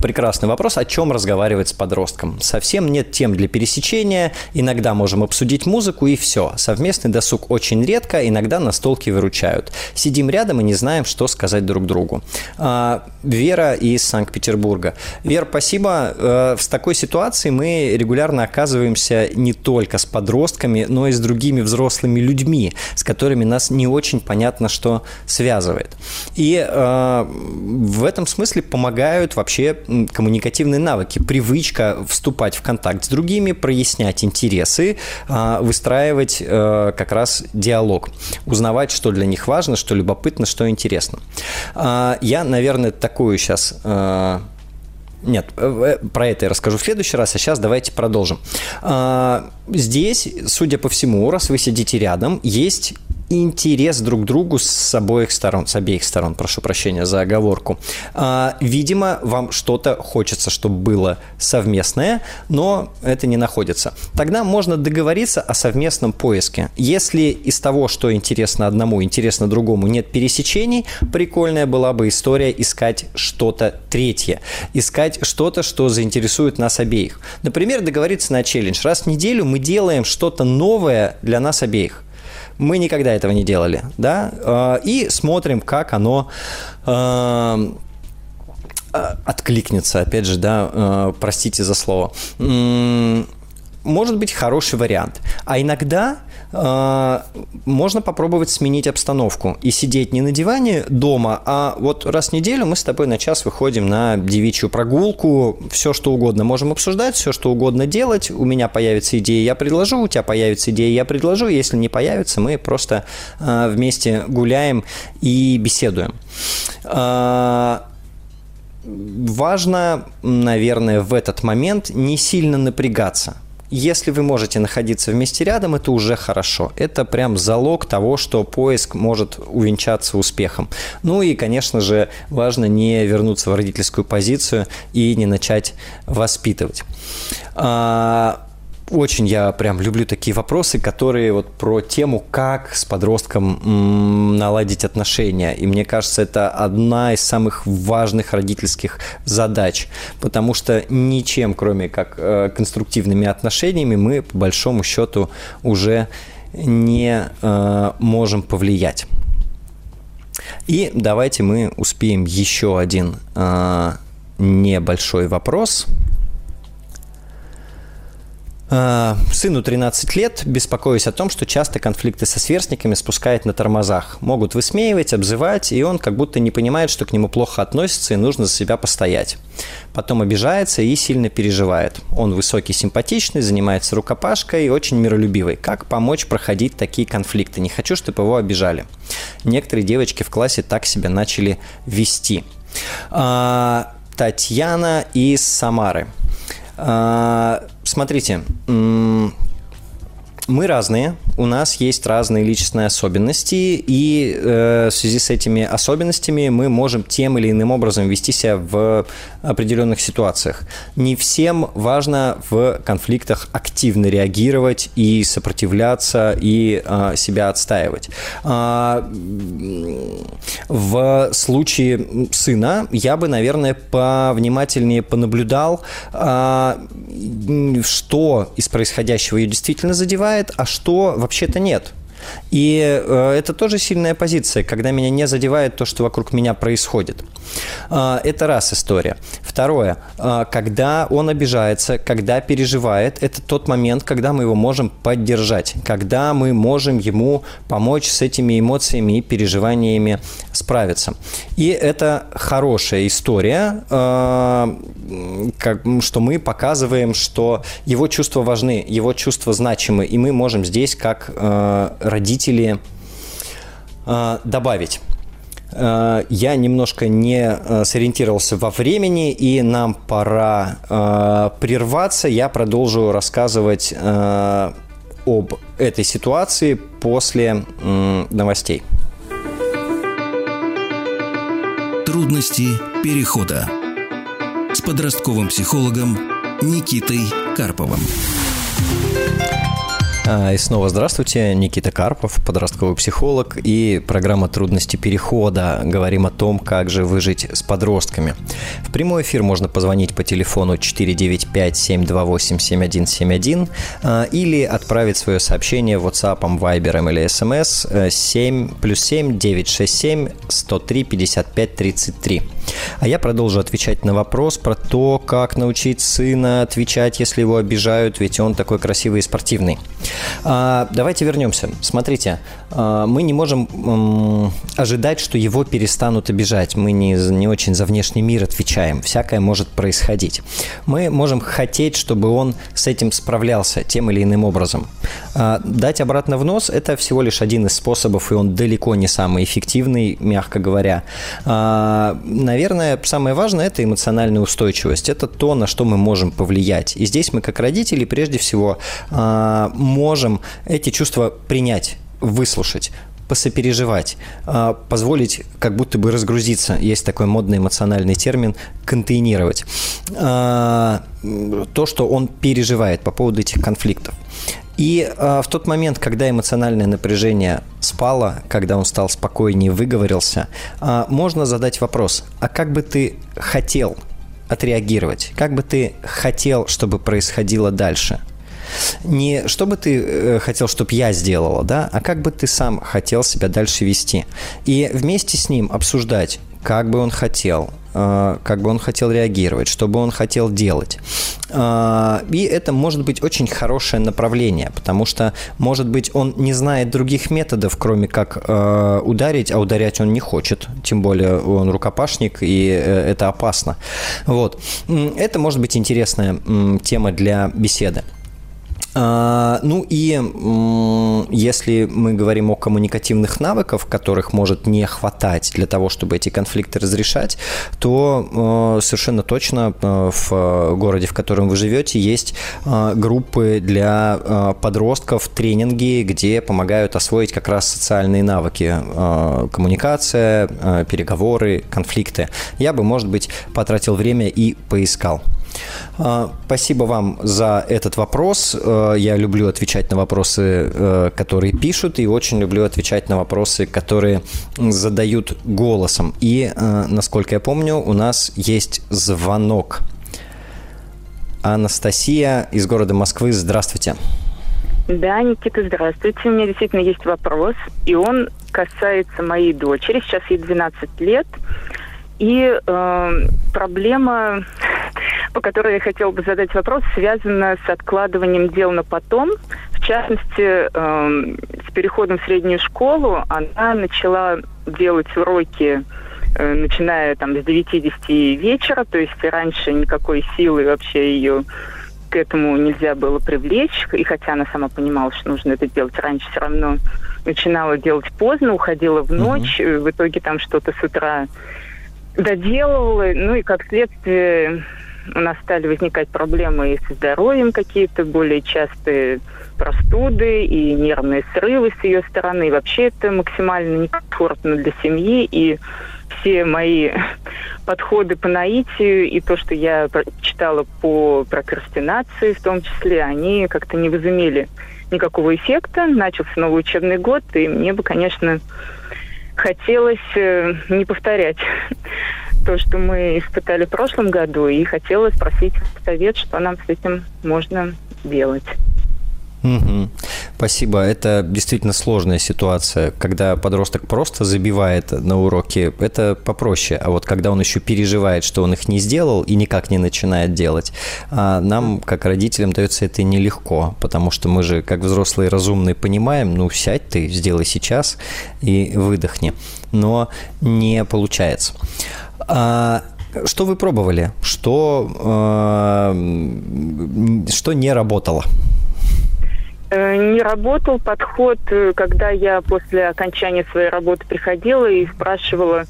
Прекрасный вопрос. О чем разговаривать с подростком? Совсем нет тем для пересечения. Иногда можем обсудить музыку и все. Совместный досуг очень редко, иногда настолки выручают. Сидим рядом и не знаем, что сказать друг другу. А, Вера из Санкт-Петербурга. Вера, спасибо. Э, в такой ситуации мы регулярно оказываемся не только с подростками, но и с другими взрослыми людьми, с которыми нас не очень понятно, что связывает. И э, в этом смысле помогают вообще коммуникативные навыки, привычка вступать в контакт с другими, прояснять интересы, а, выстраивать э, как раз диалог, узнавать, что для них важно, что любопытно, что интересно. А, я, наверное, такую сейчас э, нет, э, про это я расскажу в следующий раз, а сейчас давайте продолжим. А, здесь, судя по всему, раз вы сидите рядом, есть интерес друг к другу с обоих сторон, с обеих сторон, прошу прощения за оговорку. А, видимо, вам что-то хочется, чтобы было совместное, но это не находится. Тогда можно договориться о совместном поиске. Если из того, что интересно одному, интересно другому, нет пересечений, прикольная была бы история искать что-то третье. Искать что-то, что заинтересует нас обеих. Например, договориться на челлендж. Раз в неделю мы делаем что-то новое для нас обеих. Мы никогда этого не делали, да, а, и смотрим, как оно а, а, откликнется, опять же, да, простите за слово может быть хороший вариант. А иногда можно попробовать сменить обстановку и сидеть не на диване дома, а вот раз в неделю мы с тобой на час выходим на девичью прогулку, все что угодно можем обсуждать, все что угодно делать. У меня появится идея, я предложу, у тебя появится идея, я предложу. Если не появится, мы просто э, вместе гуляем и беседуем. Э, важно, наверное, в этот момент не сильно напрягаться. Если вы можете находиться вместе рядом, это уже хорошо. Это прям залог того, что поиск может увенчаться успехом. Ну и, конечно же, важно не вернуться в родительскую позицию и не начать воспитывать. Очень я прям люблю такие вопросы, которые вот про тему, как с подростком наладить отношения. И мне кажется, это одна из самых важных родительских задач, потому что ничем, кроме как э, конструктивными отношениями, мы по большому счету уже не э, можем повлиять. И давайте мы успеем еще один э, небольшой вопрос – сыну 13 лет, беспокоюсь о том, что часто конфликты со сверстниками спускает на тормозах. Могут высмеивать, обзывать, и он как будто не понимает, что к нему плохо относятся и нужно за себя постоять. Потом обижается и сильно переживает. Он высокий, симпатичный, занимается рукопашкой и очень миролюбивый. Как помочь проходить такие конфликты? Не хочу, чтобы его обижали. Некоторые девочки в классе так себя начали вести. А, Татьяна из Самары. А, смотрите, мы разные, у нас есть разные личностные особенности, и э, в связи с этими особенностями мы можем тем или иным образом вести себя в определенных ситуациях. Не всем важно в конфликтах активно реагировать и сопротивляться, и э, себя отстаивать. А, в случае сына я бы, наверное, повнимательнее понаблюдал, а, что из происходящего ее действительно задевает, задевает, а что вообще-то нет. И э, это тоже сильная позиция, когда меня не задевает то, что вокруг меня происходит. Э, это раз история. Второе, э, когда он обижается, когда переживает, это тот момент, когда мы его можем поддержать, когда мы можем ему помочь с этими эмоциями и переживаниями справиться. И это хорошая история, что мы показываем, что его чувства важны, его чувства значимы, и мы можем здесь как родители э, добавить. Э, я немножко не э, сориентировался во времени, и нам пора прерваться. Я продолжу рассказывать об этой ситуации после новостей. Трудности перехода с подростковым психологом Никитой Карповым. А, и снова здравствуйте, Никита Карпов, подростковый психолог и программа «Трудности перехода». Говорим о том, как же выжить с подростками. В прямой эфир можно позвонить по телефону 495-728-7171 а, или отправить свое сообщение WhatsApp, Viber или SMS 7 плюс 7 967 103 55 33. А я продолжу отвечать на вопрос про то, как научить сына отвечать, если его обижают, ведь он такой красивый и спортивный. А, давайте вернемся. Смотрите, а, мы не можем ожидать, что его перестанут обижать. Мы не, не очень за внешний мир отвечаем. Всякое может происходить. Мы можем хотеть, чтобы он с этим справлялся тем или иным образом. А, дать обратно в нос – это всего лишь один из способов, и он далеко не самый эффективный, мягко говоря. Наверное, самое важное – это эмоциональная устойчивость. Это то, на что мы можем повлиять. И здесь мы, как родители, прежде всего, а, можем эти чувства принять, выслушать, посопереживать, а, позволить как будто бы разгрузиться. Есть такой модный эмоциональный термин «контейнировать». А, то, что он переживает по поводу этих конфликтов. И э, в тот момент, когда эмоциональное напряжение спало, когда он стал спокойнее, выговорился, можно задать вопрос, а как бы ты хотел отреагировать? Как бы ты хотел, чтобы происходило дальше? Не что бы ты э, хотел, чтобы я сделала, да, а как бы ты сам хотел себя дальше вести. И вместе с ним обсуждать, как бы он хотел, э, как бы он хотел реагировать, что бы он хотел делать. Э, и это может быть очень хорошее направление, потому что, может быть, он не знает других методов, кроме как ударить, а ударять он не хочет, тем более он рукопашник, и это опасно. Вот. Это может быть интересная тема для беседы. А, ну и если мы говорим о коммуникативных навыках, которых может не хватать для того, чтобы эти конфликты разрешать, то э, совершенно точно э, в городе, в котором вы живете, есть э, группы для подростков, тренинги, где помогают освоить как раз социальные навыки, коммуникация, переговоры, конфликты. Я бы, может быть, потратил время и поискал. А, спасибо вам за этот вопрос. Э, я люблю отвечать на вопросы, э, которые пишут, и очень люблю отвечать на вопросы, которые задают голосом. И, э, насколько я помню, у нас есть звонок. Анастасия из города Москвы, здравствуйте. Да, Никита, здравствуйте. У меня действительно есть вопрос, и он касается моей дочери. Сейчас ей 12 лет. И э, проблема, по которой я хотела бы задать вопрос, связана с откладыванием дел на потом. В частности, э, с переходом в среднюю школу она начала делать уроки э, начиная там с 9-10 вечера, то есть раньше никакой силы вообще ее к этому нельзя было привлечь, и хотя она сама понимала, что нужно это делать раньше, все равно начинала делать поздно, уходила в ночь, mm-hmm. в итоге там что-то с утра доделывала, ну и как следствие у нас стали возникать проблемы и со здоровьем какие-то, более частые простуды и нервные срывы с ее стороны. Вообще это максимально некомфортно для семьи, и все мои подходы по наитию и то, что я читала по прокрастинации в том числе, они как-то не возымели никакого эффекта. Начался новый учебный год, и мне бы, конечно, хотелось э, не повторять то, что мы испытали в прошлом году, и хотелось спросить совет, что нам с этим можно делать. Угу. Спасибо. Это действительно сложная ситуация. Когда подросток просто забивает на уроки, это попроще. А вот когда он еще переживает, что он их не сделал и никак не начинает делать, а нам, как родителям, дается это нелегко, потому что мы же, как взрослые разумные, понимаем, ну, сядь ты, сделай сейчас и выдохни. Но не получается. А что вы пробовали? Что, э, что не работало? Э, не работал подход, э, когда я после окончания своей работы приходила и спрашивала,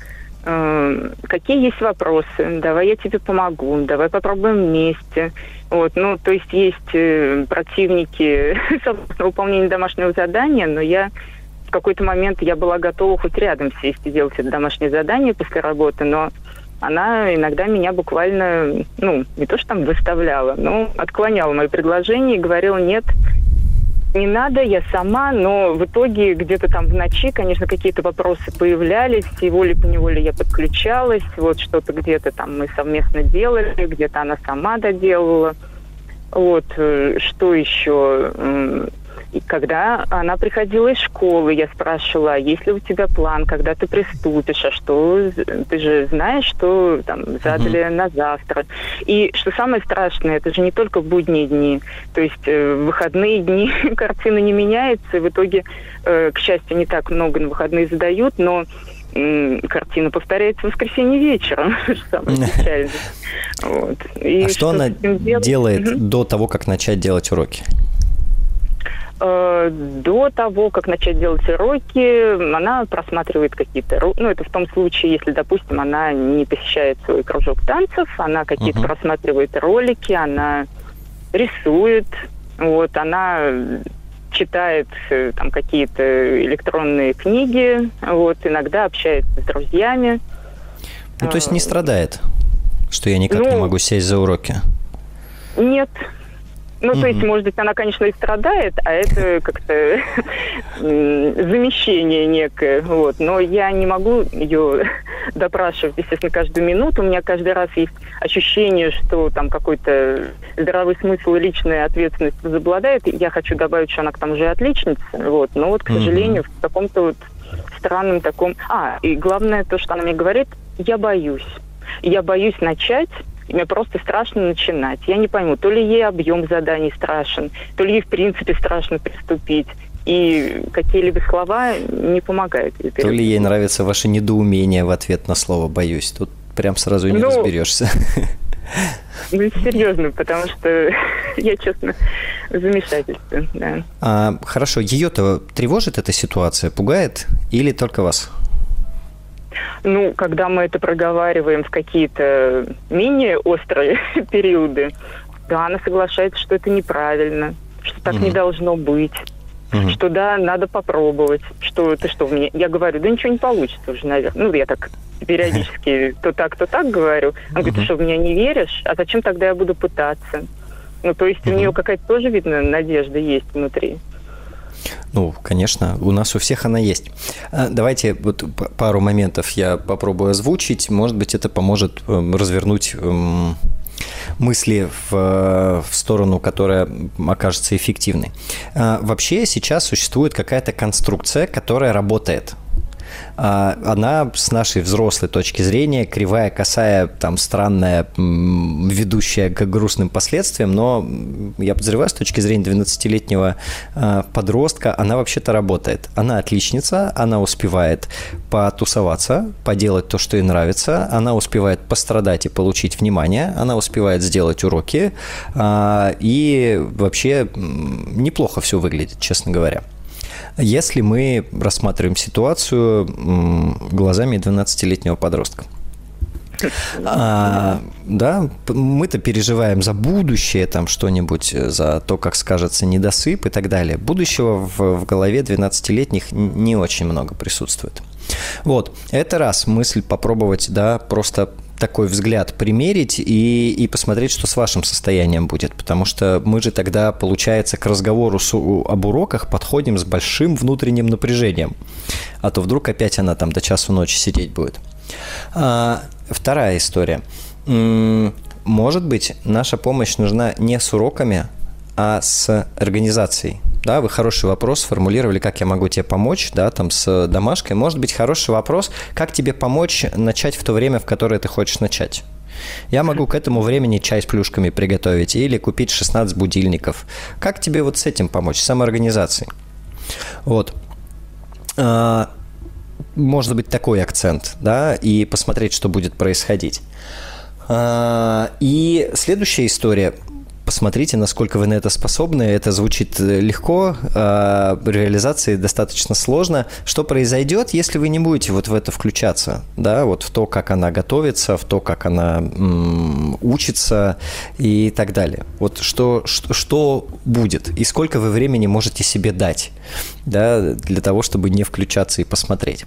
э, какие есть вопросы, давай я тебе помогу, давай попробуем вместе. Вот, ну, то есть есть противники выполнения домашнего задания, но я какой-то момент я была готова хоть рядом сесть и делать это домашнее задание после работы, но она иногда меня буквально, ну, не то что там выставляла, но отклоняла мои предложения и говорила, нет, не надо, я сама, но в итоге где-то там в ночи, конечно, какие-то вопросы появлялись, и волей-поневоле я подключалась, вот что-то где-то там мы совместно делали, где-то она сама доделала. Вот, э, что еще? И когда она приходила из школы, я спрашивала, а есть ли у тебя план, когда ты приступишь, а что, ты же знаешь, что там задали uh-huh. на завтра. И что самое страшное, это же не только будние дни, то есть э, выходные дни картина не меняется, и в итоге, э, к счастью, не так много на выходные задают, но картина повторяется в воскресенье вечером, самое печальное. Вот. И а что, что она делает угу. до того, как начать делать уроки? Э, до того, как начать делать уроки, она просматривает какие-то... Ну, это в том случае, если, допустим, она не посещает свой кружок танцев, она какие-то uh-huh. просматривает ролики, она рисует, вот, она читает э, там какие-то электронные книги, вот, иногда общается с друзьями. Ну, то есть не э, страдает, что я никак ну, не могу сесть за уроки? Нет, ну, то есть, может быть, она, конечно, и страдает, а это как-то замещение некое. Вот. Но я не могу ее допрашивать, естественно, каждую минуту. У меня каждый раз есть ощущение, что там какой-то здравый смысл и личная ответственность возобладает. Я хочу добавить, что она к тому же отличница. Вот. Но вот, к сожалению, в каком-то вот странном таком... А, и главное то, что она мне говорит, я боюсь. Я боюсь начать, мне просто страшно начинать. Я не пойму, то ли ей объем заданий страшен, то ли ей в принципе страшно приступить. И какие-либо слова не помогают. То ли ей нравится ваше недоумение в ответ на слово «боюсь». Тут прям сразу и не ну, разберешься. Ну, серьезно, потому что я, честно, в замешательстве, да. А, хорошо, ее-то тревожит эта ситуация, пугает или только вас? Ну, когда мы это проговариваем в какие-то менее острые периоды, да, она соглашается, что это неправильно, что так mm-hmm. не должно быть. Mm-hmm. Что да, надо попробовать. Что ты что, мне. Я говорю, да ничего не получится уже, наверное. Ну, я так периодически то так, то так говорю. Он говорит, ты что, в меня не веришь? А зачем тогда я буду пытаться? Ну, то есть у нее какая-то тоже, видно, надежда есть внутри. Ну, конечно, у нас у всех она есть. А, давайте вот пару моментов я попробую озвучить. Может быть, это поможет эм, развернуть эм, мысли в, в сторону, которая окажется эффективной. А, вообще сейчас существует какая-то конструкция, которая работает. А, она с нашей взрослой точки зрения кривая, косая, там странная, ведущая к грустным последствиям, но я подозреваю, с точки зрения 12-летнего а, подростка, она вообще-то работает. Она отличница, она успевает потусоваться, поделать то, что ей нравится, она успевает пострадать и получить внимание, она успевает сделать уроки, а, и вообще неплохо все выглядит, честно говоря. Если мы рассматриваем ситуацию глазами 12-летнего подростка. А, да, мы-то переживаем за будущее, там что-нибудь, за то, как скажется недосып и так далее. Будущего в, в голове 12-летних не очень много присутствует. Вот, это раз мысль попробовать, да, просто такой взгляд примерить и, и посмотреть, что с вашим состоянием будет. Потому что мы же тогда, получается, к разговору с, об уроках подходим с большим внутренним напряжением. А то вдруг опять она там до часу ночи сидеть будет. А, вторая история. Может быть, наша помощь нужна не с уроками, а с организацией да, вы хороший вопрос сформулировали, как я могу тебе помочь, да, там с домашкой. Может быть, хороший вопрос, как тебе помочь начать в то время, в которое ты хочешь начать. Я могу к этому времени чай с плюшками приготовить или купить 16 будильников. Как тебе вот с этим помочь, самоорганизацией? Вот. А, может быть такой акцент, да, и посмотреть, что будет происходить. А, и следующая история посмотрите, насколько вы на это способны. Это звучит э, легко, а реализации достаточно сложно. Что произойдет, если вы не будете вот в это включаться, да, вот в то, как она готовится, в то, как она м- учится и так далее. Вот что, что, что будет и сколько вы времени можете себе дать, да, для того, чтобы не включаться и посмотреть.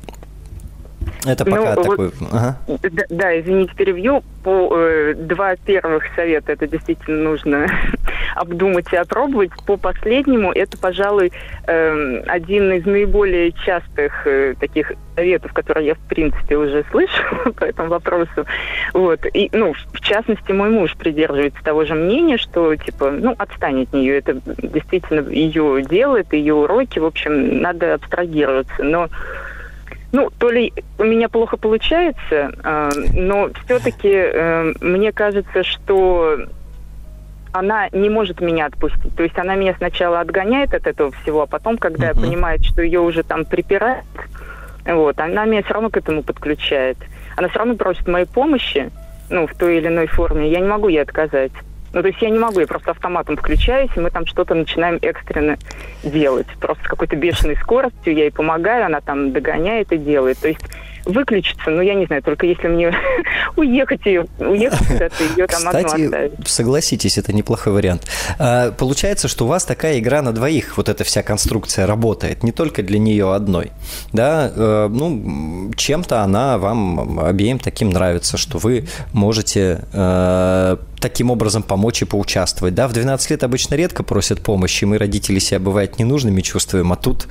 Это ну, пока ну, такой... Вот, ага. да, да, извините, перевью. По, э, два первых совета это действительно нужно обдумать и опробовать. По последнему это, пожалуй, э, один из наиболее частых э, таких советов, которые я, в принципе, уже слышала по этому вопросу. Вот. И, ну, в частности, мой муж придерживается того же мнения, что, типа, ну, отстань от нее. Это действительно ее делает, ее уроки. В общем, надо абстрагироваться. Но ну, то ли у меня плохо получается, э, но все-таки э, мне кажется, что она не может меня отпустить. То есть она меня сначала отгоняет от этого всего, а потом, когда uh-huh. понимает, что ее уже там припирает, вот, она меня все равно к этому подключает. Она все равно просит моей помощи, ну, в той или иной форме. Я не могу ей отказать. Ну, то есть я не могу, я просто автоматом включаюсь, и мы там что-то начинаем экстренно делать. Просто с какой-то бешеной скоростью я ей помогаю, она там догоняет и делает. То есть выключиться, ну, я не знаю, только если мне уехать ее, уехать куда-то, ее там Кстати, одну оставить. согласитесь, это неплохой вариант. А, получается, что у вас такая игра на двоих, вот эта вся конструкция работает, не только для нее одной, да, э, ну, чем-то она вам обеим таким нравится, что вы можете э, таким образом помочь и поучаствовать. Да, в 12 лет обычно редко просят помощи, мы, родители, себя бывает ненужными чувствуем, а тут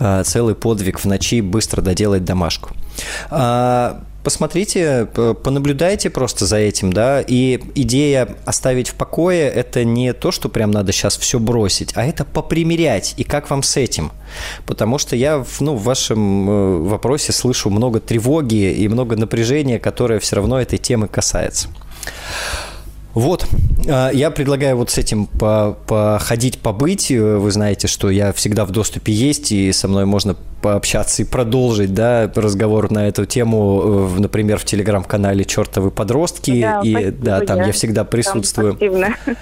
э, целый подвиг в ночи быстро доделать домашку. А, посмотрите, понаблюдайте просто за этим, да, и идея оставить в покое – это не то, что прям надо сейчас все бросить, а это попримерять, и как вам с этим. Потому что я ну, в вашем э, вопросе слышу много тревоги и много напряжения, которое все равно этой темы касается. Вот, а, я предлагаю вот с этим походить, побыть. Вы знаете, что я всегда в доступе есть, и со мной можно пообщаться и продолжить, да, разговор на эту тему, э, например, в телеграм-канале «Чертовы подростки». Да, и спасибо, да, там я, я всегда присутствую. Активно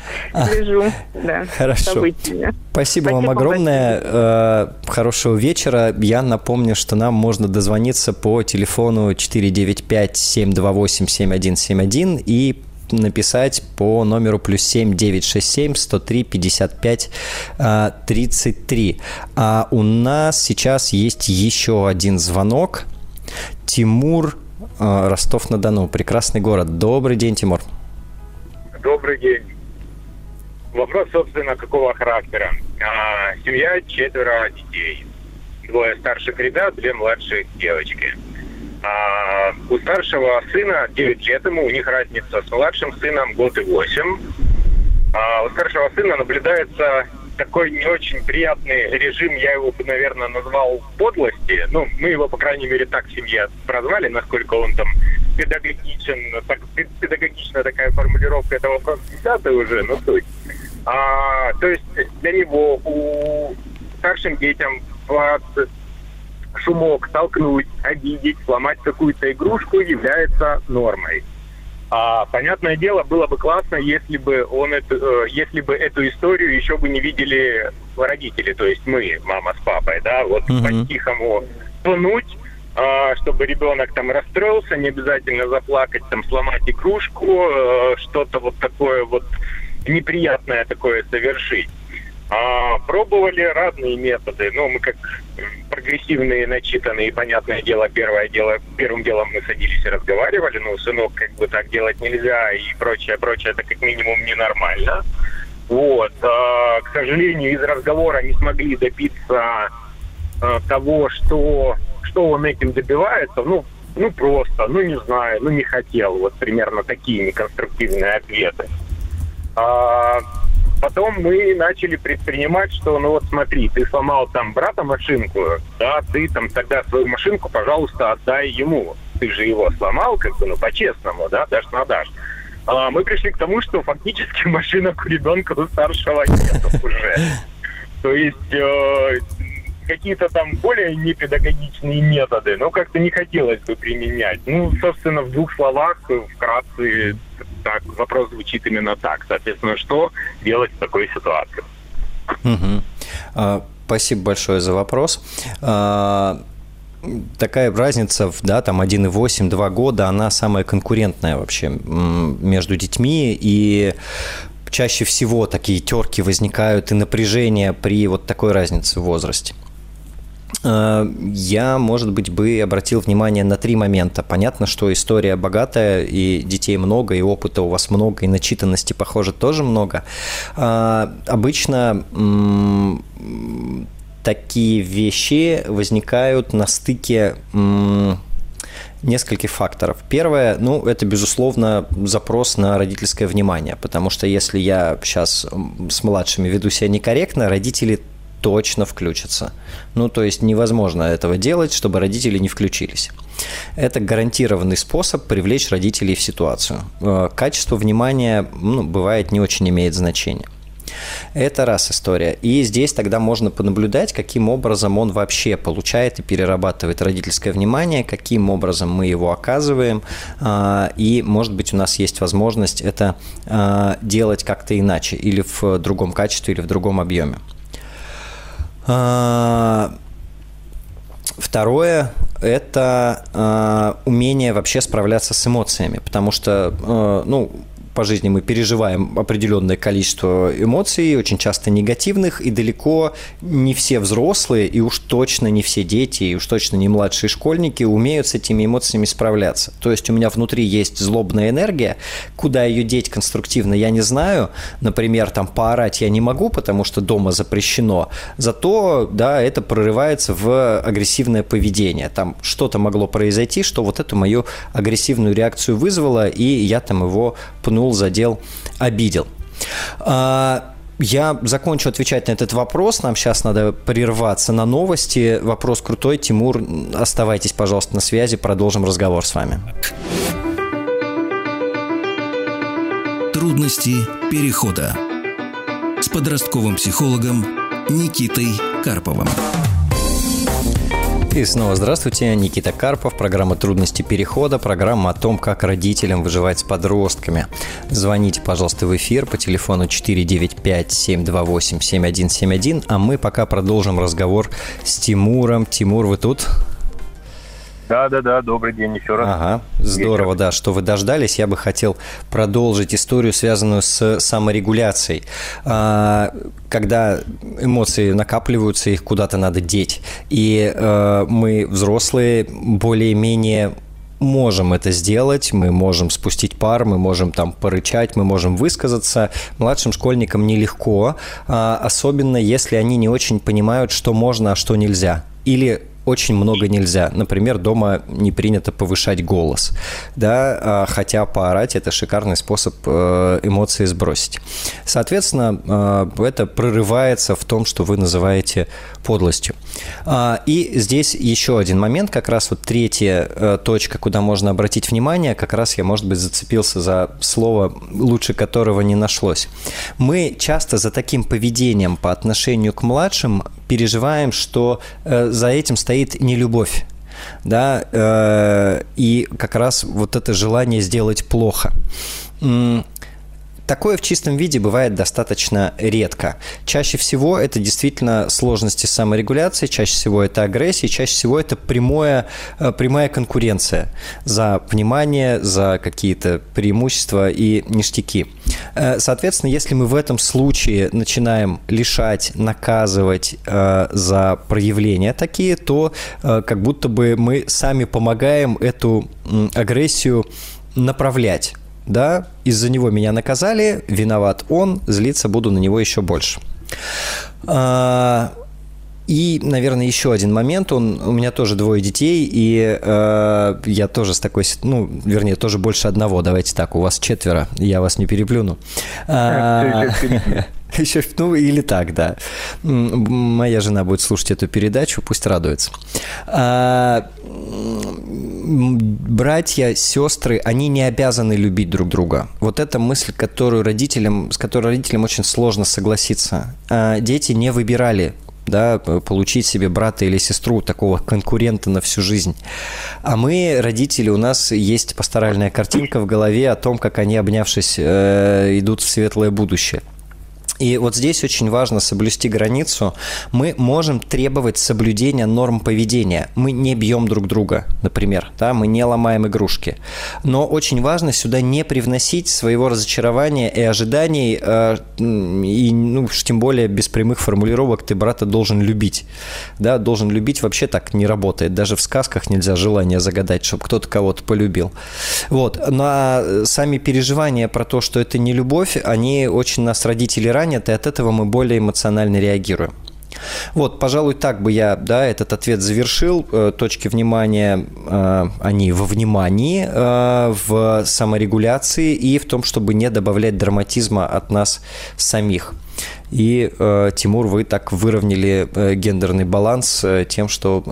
слежу, да. Хорошо. Спасибо, спасибо вам огромное. Большое. Э, хорошего вечера. Я напомню, что нам можно дозвониться по телефону 495-728-7171 и написать по номеру плюс 7 967 103 55 33. А у нас сейчас есть еще один звонок. Тимур э, Ростов-на-Дону. Прекрасный город. Добрый день, Тимур. Добрый день. Вопрос, собственно, какого характера? А, семья, четверо детей. Двое старших ребят, две младшие девочки. А, у старшего сына 9 лет ему, у них разница с младшим сыном год и 8. А, у старшего сына наблюдается такой не очень приятный режим, я его бы, наверное, назвал подлости. Ну, мы его, по крайней мере, так в семье прозвали, насколько он там педагогичен, так, педагогичная такая формулировка, это вопрос десятый уже, но суть. А, то есть для него у старшим детям под шумок толкнуть, обидеть, сломать какую-то игрушку является нормой. А, понятное дело, было бы классно, если бы он это, э, если бы эту историю еще бы не видели родители, то есть мы, мама с папой, да, вот mm-hmm. по-тихому пнуть, а, чтобы ребенок там расстроился, не обязательно заплакать, там сломать игрушку, э, что-то вот такое вот неприятное такое совершить. А, пробовали разные методы. Ну, мы как прогрессивные, начитанные, понятное дело, первое дело, первым делом мы садились и разговаривали, ну, сынок, как бы так делать нельзя и прочее, прочее, это как минимум ненормально. Вот. А, к сожалению, из разговора не смогли добиться а, того, что, что он этим добивается. Ну, ну, просто, ну, не знаю, ну, не хотел. Вот примерно такие неконструктивные ответы. А, потом мы начали предпринимать, что, ну вот смотри, ты сломал там брата машинку, да, ты там тогда свою машинку, пожалуйста, отдай ему. Ты же его сломал, как бы, ну, по-честному, да, дашь на дашь. А, мы пришли к тому, что фактически машинок у ребенка у старшего нет уже. То есть э, какие-то там более непедагогичные методы, но как-то не хотелось бы применять. Ну, собственно, в двух словах, вкратце, так, вопрос звучит именно так. Соответственно, что делать в такой ситуации? Угу. Спасибо большое за вопрос. А, такая разница да, там 1,8-2 года, она самая конкурентная вообще между детьми, и чаще всего такие терки возникают и напряжение при вот такой разнице в возрасте. Э, я, может быть, бы обратил внимание на три момента. Понятно, что история богатая, и детей много, и опыта у вас много, и начитанности, похоже, тоже много. Э, обычно такие вещи возникают на стыке нескольких факторов. Первое, ну, это, безусловно, запрос на родительское внимание, потому что если я сейчас с младшими веду себя некорректно, родители точно включатся. Ну, то есть невозможно этого делать, чтобы родители не включились. Это гарантированный способ привлечь родителей в ситуацию. Э, качество внимания ну, бывает не очень имеет значения. Это раз история. И здесь тогда можно понаблюдать, каким образом он вообще получает и перерабатывает родительское внимание, каким образом мы его оказываем. Э, и, может быть, у нас есть возможность это э, делать как-то иначе, или в другом качестве, или в другом объеме. А, второе – это э, умение вообще справляться с эмоциями, потому что, э, ну, по жизни мы переживаем определенное количество эмоций, очень часто негативных, и далеко не все взрослые, и уж точно не все дети, и уж точно не младшие школьники умеют с этими эмоциями справляться. То есть у меня внутри есть злобная энергия, куда ее деть конструктивно я не знаю. Например, там поорать я не могу, потому что дома запрещено. Зато, да, это прорывается в агрессивное поведение. Там что-то могло произойти, что вот эту мою агрессивную реакцию вызвало, и я там его пнул пнул, задел, обидел. А, я закончу отвечать на этот вопрос. Нам сейчас надо прерваться на новости. Вопрос крутой. Тимур, оставайтесь, пожалуйста, на связи. Продолжим разговор с вами. Трудности перехода с подростковым психологом Никитой Карповым. И снова здравствуйте, Никита Карпов, программа «Трудности перехода», программа о том, как родителям выживать с подростками. Звоните, пожалуйста, в эфир по телефону 495-728-7171, а мы пока продолжим разговор с Тимуром. Тимур, вы тут? Да, да, да, добрый день еще раз. Ага, здорово, да, что вы дождались. Я бы хотел продолжить историю, связанную с саморегуляцией. А, когда эмоции накапливаются, их куда-то надо деть. И э, мы, взрослые, более-менее можем это сделать, мы можем спустить пар, мы можем там порычать, мы можем высказаться. Младшим школьникам нелегко, а, особенно если они не очень понимают, что можно, а что нельзя. Или очень много нельзя. Например, дома не принято повышать голос, да, а, хотя поорать – это шикарный способ э, эмоции сбросить. Соответственно, э, это прорывается в том, что вы называете подлостью. А, и здесь еще один момент, как раз вот третья э, точка, куда можно обратить внимание, как раз я, может быть, зацепился за слово, лучше которого не нашлось. Мы часто за таким поведением по отношению к младшим переживаем, что за этим стоит стоит не любовь да, э, и как раз вот это желание сделать плохо. Такое в чистом виде бывает достаточно редко. Чаще всего это действительно сложности саморегуляции, чаще всего это агрессия, чаще всего это прямое, э, прямая конкуренция за внимание, за какие-то преимущества и ништяки. Э, соответственно, если мы в этом случае начинаем лишать, наказывать э, за проявления такие, то как будто бы мы сами помогаем эту агрессию направлять да, из-за него меня наказали, виноват он, злиться буду на него еще больше. А, и, наверное, еще один момент. Он, у меня тоже двое детей, и э, я тоже с такой, ну, вернее, тоже больше одного. Давайте так, у вас четверо, я вас не переплюну. Еще, ну, или так, да. Моя жена будет слушать эту передачу, пусть радуется. А, братья, сестры, они не обязаны любить друг друга. Вот эта мысль, которую родителям, с которой родителям очень сложно согласиться. А, дети не выбирали да, получить себе брата или сестру, такого конкурента на всю жизнь. А мы, родители, у нас есть пасторальная картинка в голове о том, как они, обнявшись, э, идут в светлое будущее. И вот здесь очень важно соблюсти границу. Мы можем требовать соблюдения норм поведения. Мы не бьем друг друга, например, да, мы не ломаем игрушки. Но очень важно сюда не привносить своего разочарования и ожиданий, э, и, ну, уж тем более без прямых формулировок «ты брата должен любить». Да, должен любить вообще так не работает. Даже в сказках нельзя желание загадать, чтобы кто-то кого-то полюбил. Вот. Но а сами переживания про то, что это не любовь, они очень нас родители ранят, и от этого мы более эмоционально реагируем. Вот, пожалуй, так бы я да, этот ответ завершил. Э, точки внимания, э, они во внимании, э, в саморегуляции и в том, чтобы не добавлять драматизма от нас самих. И, Тимур, вы так выровняли гендерный баланс тем, что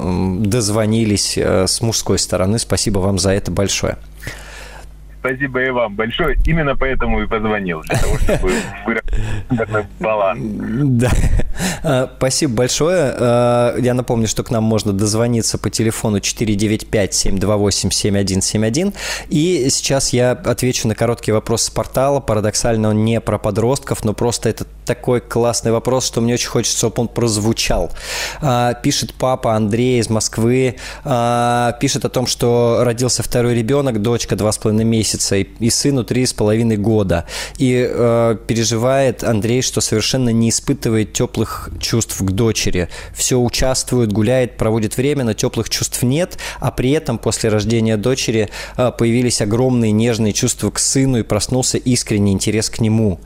дозвонились с мужской стороны. Спасибо вам за это большое. Спасибо и вам большое. Именно поэтому и позвонил, для того, чтобы баланс. Да. А, спасибо большое. А, я напомню, что к нам можно дозвониться по телефону 495-728-7171. И сейчас я отвечу на короткий вопрос с портала. Парадоксально он не про подростков, но просто это такой классный вопрос, что мне очень хочется, чтобы он прозвучал. А, пишет папа Андрей из Москвы. Пишет о том, что родился второй ребенок, дочка два с половиной месяца и, сыну три с половиной года. И э, переживает Андрей, что совершенно не испытывает теплых чувств к дочери. Все участвует, гуляет, проводит время, но теплых чувств нет, а при этом после рождения дочери э, появились огромные нежные чувства к сыну и проснулся искренний интерес к нему.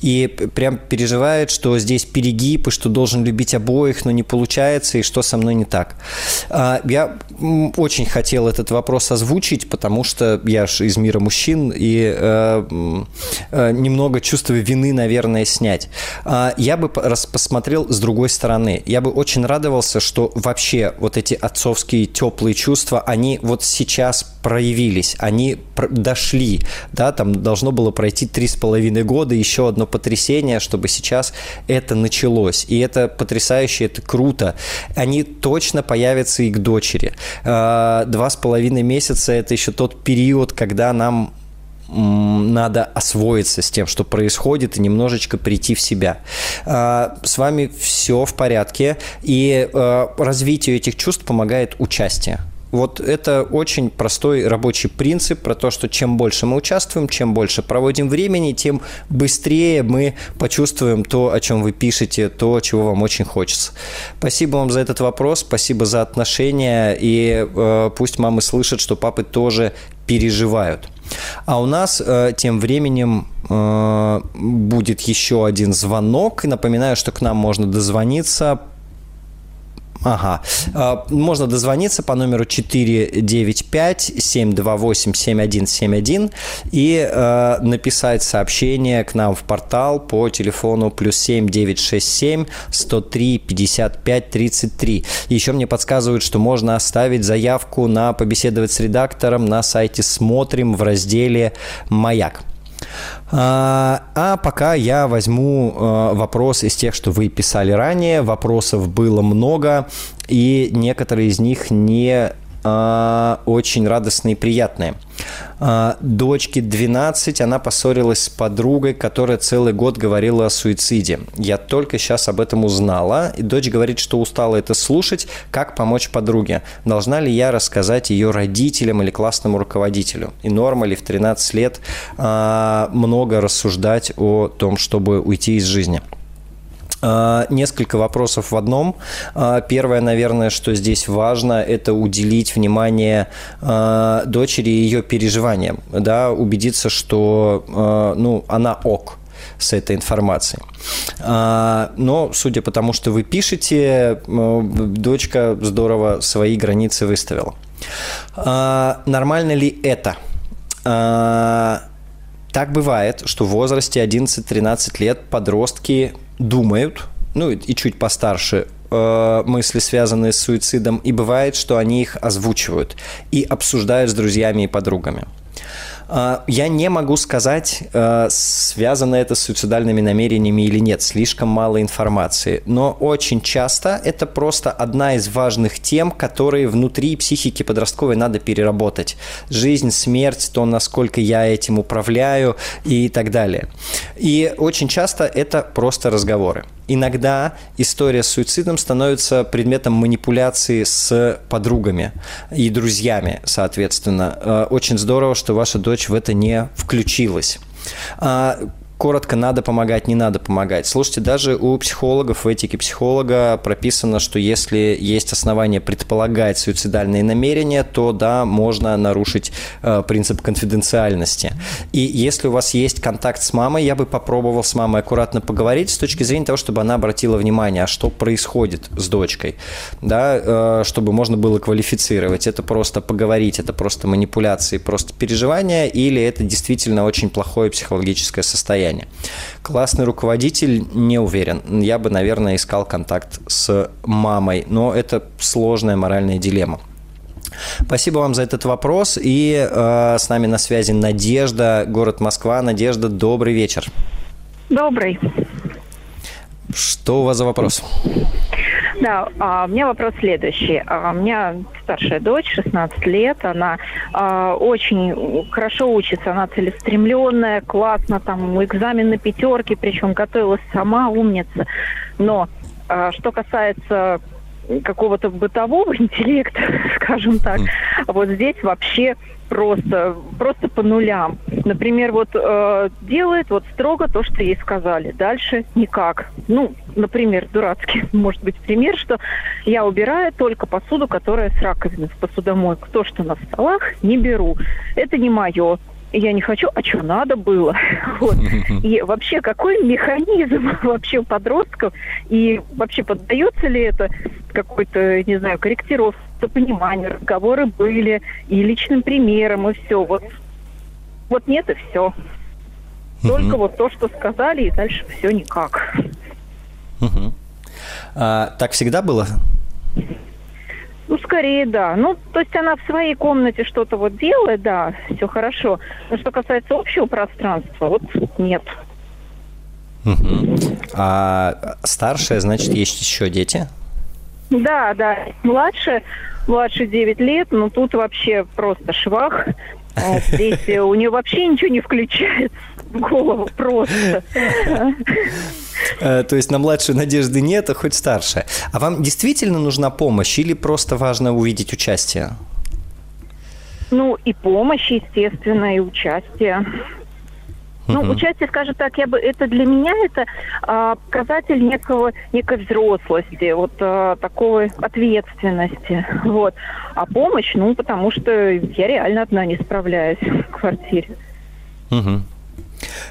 И прям переживает, что здесь перегиб, и что должен любить обоих, но не получается, и что со мной не так. Э, я очень хотел этот вопрос озвучить, потому что я же из мира мужчин и э, э, немного чувство вины, наверное, снять. Э, я бы посмотрел с другой стороны. Я бы очень радовался, что вообще вот эти отцовские теплые чувства, они вот сейчас проявились, они дошли, да, там должно было пройти три с половиной года, еще одно потрясение, чтобы сейчас это началось. И это потрясающе, это круто. Они точно появятся и к дочери. Э, два с половиной месяца – это еще тот период, когда нам надо освоиться с тем, что происходит, и немножечко прийти в себя. А, с вами все в порядке, и а, развитию этих чувств помогает участие Вот это очень простой рабочий принцип про то, что чем больше мы участвуем, чем больше проводим времени, тем быстрее мы почувствуем то, о чем вы пишете, то, чего вам очень хочется. Спасибо вам за этот вопрос, спасибо за отношения, и э, пусть мамы слышат, что папы тоже переживают. А у нас э, тем временем э, будет еще один звонок. Напоминаю, что к нам можно дозвониться Ага. А, можно дозвониться по номеру 495-728-7171 и э, написать сообщение к нам в портал по телефону плюс 7 967 103 55 33. Еще мне подсказывают, что можно оставить заявку на побеседовать с редактором на сайте «Смотрим» в разделе «Маяк». А, а пока я возьму а, вопрос из тех, что вы писали ранее. Вопросов было много, и некоторые из них не очень радостные и приятные. А, дочке 12, она поссорилась с подругой, которая целый год говорила о суициде. Я только сейчас об этом узнала, и дочь говорит, что устала это слушать. Как помочь подруге? Должна ли я рассказать ее родителям или классному руководителю? И норма ли в 13 лет а, много рассуждать о том, чтобы уйти из жизни? А, несколько вопросов в одном. А, первое, наверное, что здесь важно, это уделить внимание а, дочери и ее переживаниям, да, убедиться, что ну, она ок, с этой информацией. Но, судя по тому, что вы пишете, дочка здорово свои границы выставила. Нормально ли это? Так бывает, что в возрасте 11-13 лет подростки думают, ну и чуть постарше, э, мысли, связанные с суицидом, и бывает, что они их озвучивают и обсуждают с друзьями и подругами. А, я не могу сказать, э, связано это с суицидальными намерениями или нет, слишком мало информации. Но очень часто это просто одна из важных тем, которые внутри психики подростковой надо переработать. Жизнь, смерть, то, насколько я этим управляю и так далее. И очень часто это просто разговоры иногда история с суицидом становится предметом манипуляции с подругами и друзьями, соответственно. Э, очень здорово, что ваша дочь в это не включилась. Коротко, надо помогать, не надо помогать. Слушайте, даже у психологов, в этике психолога прописано, что если есть основания предполагать суицидальные намерения, то да, можно нарушить э, принцип конфиденциальности. И если у вас есть контакт с мамой, я бы попробовал с мамой аккуратно поговорить с точки зрения того, чтобы она обратила внимание, а что происходит с дочкой, да, э, чтобы можно было квалифицировать. Это просто поговорить, это просто манипуляции, просто переживания, или это действительно очень плохое психологическое состояние состояние. Классный руководитель, не уверен. Я бы, наверное, искал контакт с мамой, но это сложная моральная дилемма. Спасибо вам за этот вопрос. И э, с нами на связи Надежда, город Москва. Надежда, добрый вечер. Добрый. Что у вас за вопрос? Да, а, у меня вопрос следующий. А, у меня старшая дочь, 16 лет, она а, очень хорошо учится, она целеустремленная, классно, там экзамен на пятерки, причем готовилась сама, умница. Но а, что касается какого-то бытового интеллекта, скажем так, вот здесь вообще просто, просто по нулям. Например, вот э, делает вот строго то, что ей сказали. Дальше никак. Ну, например, дурацкий может быть пример, что я убираю только посуду, которая с раковины в посудомойку. То, что на столах, не беру. Это не мое я не хочу, а что надо было. Вот. И вообще, какой механизм вообще у подростков, и вообще поддается ли это какой-то, не знаю, корректировке, пониманию, разговоры были, и личным примером, и все. Вот, вот нет, и все. Только вот то, что сказали, и дальше все никак. А, так всегда было? Ну, скорее, да. Ну, то есть она в своей комнате что-то вот делает, да, все хорошо. Но что касается общего пространства, вот нет. Угу. А старшая, значит, есть еще дети? Да, да. Младше, младше 9 лет, но тут вообще просто швах. Здесь у нее вообще ничего не включается голову просто. Э, то есть на младшую надежды нет, а хоть старшая. А вам действительно нужна помощь или просто важно увидеть участие? Ну, и помощь, естественно, и участие. Ну, Мгм. участие, скажем так, я бы это для меня это а, показатель некого некой взрослости, вот а, такой ответственности, вот. А помощь, ну, потому что я реально одна не справляюсь в квартире. Мгм.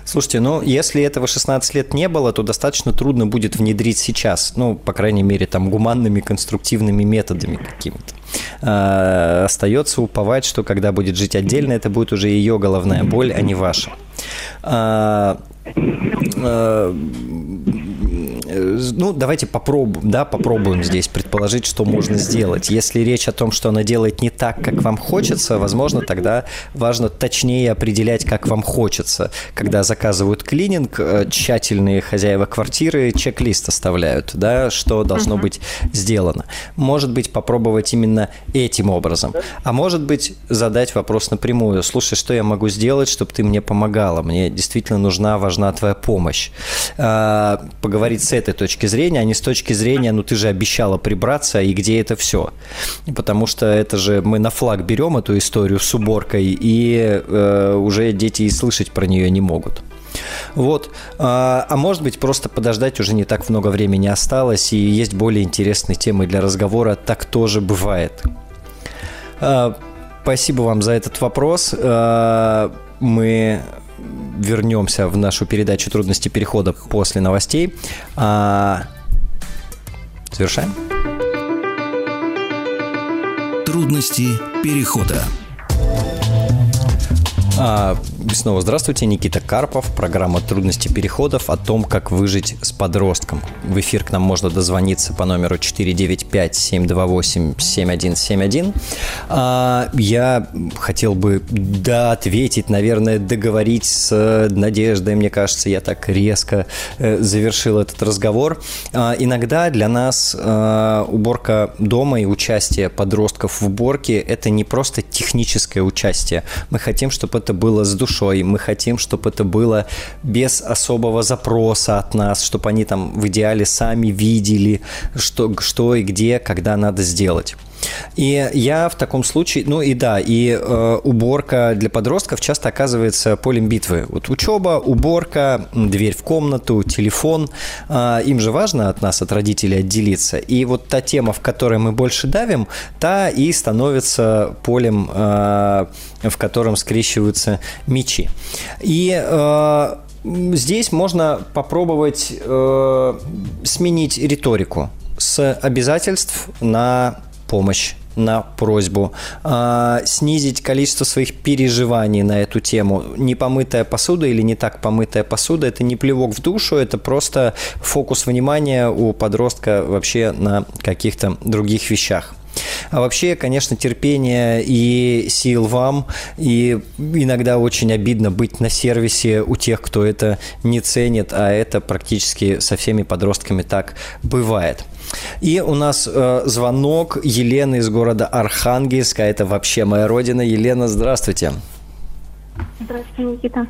Слушайте, ну, если этого 16 лет не было, то достаточно трудно будет внедрить сейчас. Ну, по крайней мере, там, гуманными, конструктивными методами какими-то. А, остается уповать, что когда будет жить отдельно, это будет уже ее головная боль, а не ваша. А, а, ну, давайте попробуем, да, попробуем здесь предположить, что можно сделать. Если речь о том, что она делает не так, как вам хочется, возможно, тогда важно точнее определять, как вам хочется. Когда заказывают клининг, э, тщательные хозяева квартиры чек-лист оставляют, да, что должно быть сделано. Может быть, попробовать именно этим образом. А может быть, задать вопрос напрямую. Слушай, что я могу сделать, чтобы ты мне помогала? Мне действительно нужна, важна твоя помощь. А, Поговорить с этой точки зрения, а не с точки зрения, ну ты же обещала прибраться, и где это все? Потому что это же мы на флаг берем эту историю с уборкой, и э, уже дети и слышать про нее не могут. Вот. А, а может быть, просто подождать уже не так много времени осталось, и есть более интересные темы для разговора. Так тоже бывает. А, Спасибо вам за этот вопрос. А, Мы вернемся в нашу передачу «Трудности перехода» после новостей. А, Завершаем? Трудности перехода. А, и снова здравствуйте, Никита Карпов, программа «Трудности переходов» о том, как выжить с подростком. В эфир к нам можно дозвониться по номеру 495-728-7171. А, я хотел бы да, ответить, наверное, договорить с Надеждой, мне кажется, я так резко э, завершил этот разговор. А, иногда для нас а, уборка дома и участие подростков в уборке – это не просто техническое участие. Мы хотим, чтобы это было с душой, мы хотим, чтобы это было без особого запроса от нас, чтобы они там в идеале сами видели, что, что и где, когда надо сделать. И я в таком случае, ну и да, и э, уборка для подростков часто оказывается полем битвы. Вот учеба, уборка, дверь в комнату, телефон, э, им же важно от нас, от родителей отделиться. И вот та тема, в которой мы больше давим, та и становится полем, э, в котором скрещиваются мечи. И э, здесь можно попробовать э, сменить риторику с обязательств на помощь на просьбу, а, снизить количество своих переживаний на эту тему. Непомытая посуда или не так помытая посуда – это не плевок в душу, это просто фокус внимания у подростка вообще на каких-то других вещах. А вообще, конечно, терпение и сил вам, и иногда очень обидно быть на сервисе у тех, кто это не ценит, а это практически со всеми подростками так бывает. И у нас э, звонок Елены из города Архангельска. Это вообще моя родина. Елена, здравствуйте. Здравствуйте, Никита.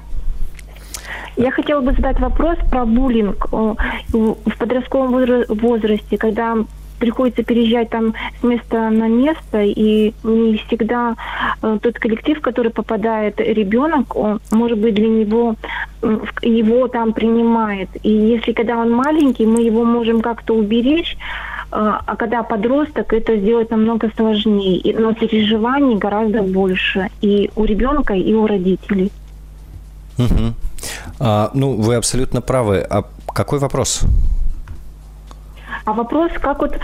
Я хотела бы задать вопрос про буллинг э, в подростковом возра- возрасте, когда приходится переезжать там с места на место, и не всегда э, тот коллектив, в который попадает ребенок, он, может быть, для него его там принимает. И если когда он маленький, мы его можем как-то уберечь, э, а когда подросток, это сделать намного сложнее. Но переживаний гораздо больше и у ребенка, и у родителей. Мгм. А, ну, вы абсолютно правы. А какой вопрос? А вопрос, как вот,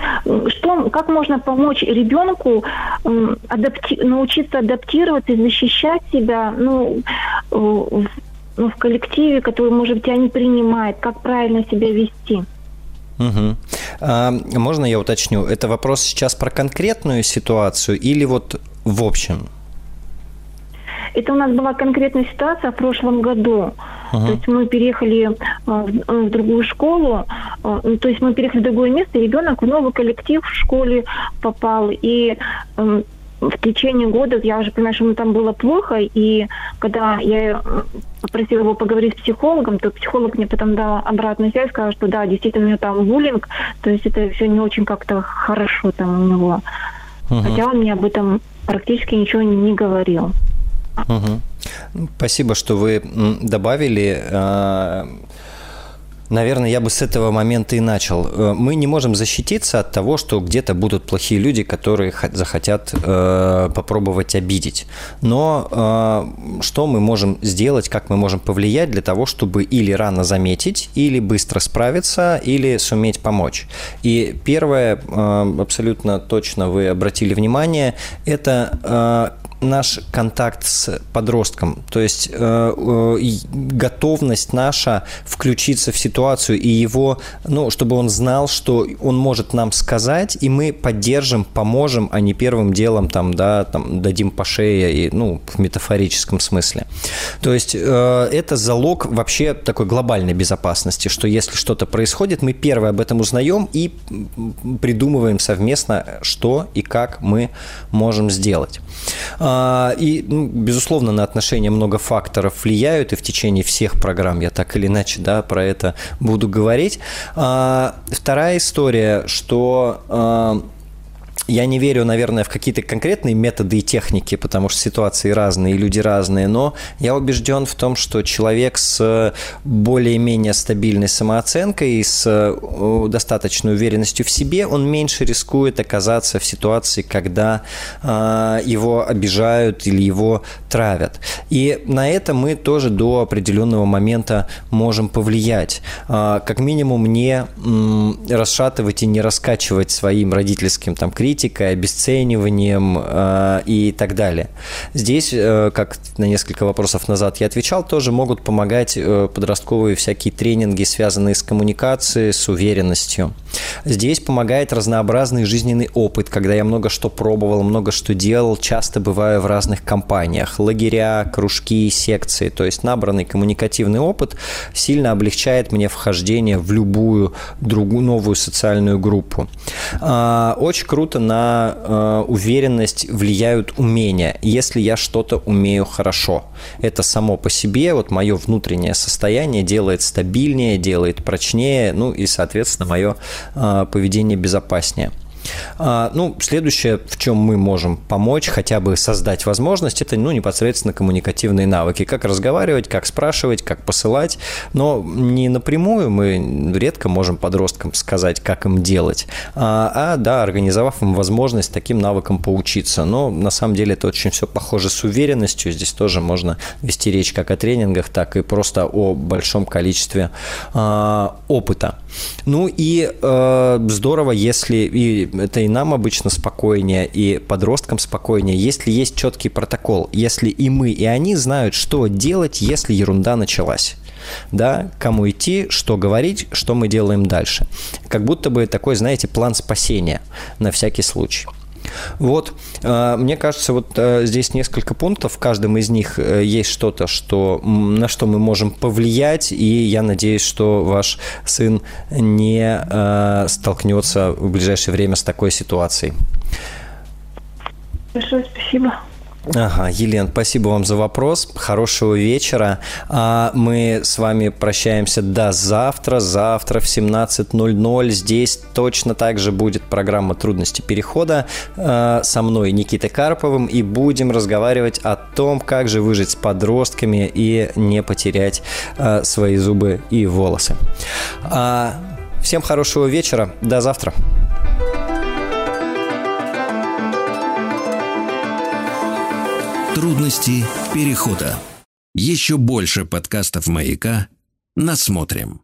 что, как можно помочь ребенку адапти- научиться адаптироваться и защищать себя, ну, в, ну, в коллективе, который, может быть, тебя не принимает, как правильно себя вести? Мгм. А, можно я уточню? Это вопрос сейчас про конкретную ситуацию или вот в общем? Это у нас была конкретная ситуация в прошлом году. Ага. То есть мы переехали э, в, э, в другую школу, то есть мы переехали в другое место, и ребенок в новый коллектив в школе попал. И эм, в течение года я уже понимаю, что ему там было плохо, и когда я э, попросила его поговорить с психологом, то психолог мне потом дал обратную связь, сказал, что да, действительно у него там буллинг, то есть это все не очень как-то хорошо там у него. Мгм. Хотя он мне об этом практически ничего не говорил. Угу. Спасибо, что вы добавили. Наверное, я бы с этого момента и начал. Э, мы не можем защититься от того, что где-то будут плохие люди, которые захотят э, попробовать обидеть. Но э, что мы можем сделать, как мы можем повлиять для того, чтобы или рано заметить, или быстро справиться, или суметь помочь. И первое, э, абсолютно точно вы обратили внимание, это э, наш контакт с подростком, то есть э, э, готовность наша включиться в ситуацию и его, ну, чтобы он знал, что он может нам сказать, и мы поддержим, поможем, а не первым делом там, да, там дадим по шее, и, ну, в метафорическом смысле. То есть э, это залог вообще такой глобальной безопасности, что если что-то происходит, мы первые об этом узнаем и придумываем совместно, что и как мы можем сделать. А, и, ну, безусловно, на отношения много факторов влияют, и в течение всех программ я так или иначе да, про это буду говорить. А, вторая история, что а, я не верю, наверное, в какие-то конкретные методы и техники, потому что ситуации разные, и люди разные, но я убежден в том, что человек с более-менее стабильной самооценкой и с э, достаточной уверенностью в себе, он меньше рискует оказаться в ситуации, когда э, его обижают или его травят. И на это мы тоже до определенного момента можем повлиять. Э, как минимум не э, расшатывать и не раскачивать своим родительским там критиком, критикой, обесцениванием э, и так далее. Здесь, э, как на несколько вопросов назад я отвечал, тоже могут помогать э, подростковые всякие тренинги, связанные с коммуникацией, с уверенностью. Здесь помогает разнообразный жизненный опыт, когда я много что пробовал, много что делал, часто бываю в разных компаниях, лагеря, кружки, секции. То есть набранный коммуникативный опыт сильно облегчает мне вхождение в любую другую новую социальную группу. А, очень круто на э, уверенность влияют умения. Если я что-то умею хорошо, это само по себе, вот мое внутреннее состояние делает стабильнее, делает прочнее, ну и, соответственно, мое э, поведение безопаснее. А, ну, следующее, в чем мы можем помочь, хотя бы создать возможность, это, ну, непосредственно коммуникативные навыки. Как разговаривать, как спрашивать, как посылать, но не напрямую мы редко можем подросткам сказать, как им делать, а, а да, организовав им возможность таким навыкам поучиться. Но на самом деле это очень все похоже с уверенностью. Здесь тоже можно вести речь как о тренингах, так и просто о большом количестве а, опыта. Ну и э, здорово, если и это и нам обычно спокойнее, и подросткам спокойнее, если есть четкий протокол, если и мы, и они знают, что делать, если ерунда началась да, кому идти, что говорить, что мы делаем дальше. Как будто бы такой, знаете, план спасения на всякий случай. Вот, э, мне кажется, вот э, здесь несколько пунктов, в каждом из них э, есть что-то, что, на что мы можем повлиять, и я надеюсь, что ваш сын не столкнется в ближайшее время с такой ситуацией. Большое спасибо. Ага, Елен, спасибо вам за вопрос. Хорошего вечера. А мы с вами прощаемся до завтра. Завтра в 17.00 здесь точно так же будет программа «Трудности перехода» а, со мной, Никитой Карповым, и будем разговаривать о том, как же выжить с подростками и не потерять а, свои зубы и волосы. А, всем хорошего вечера. До завтра. Трудности перехода. Еще больше подкастов «Маяка» насмотрим.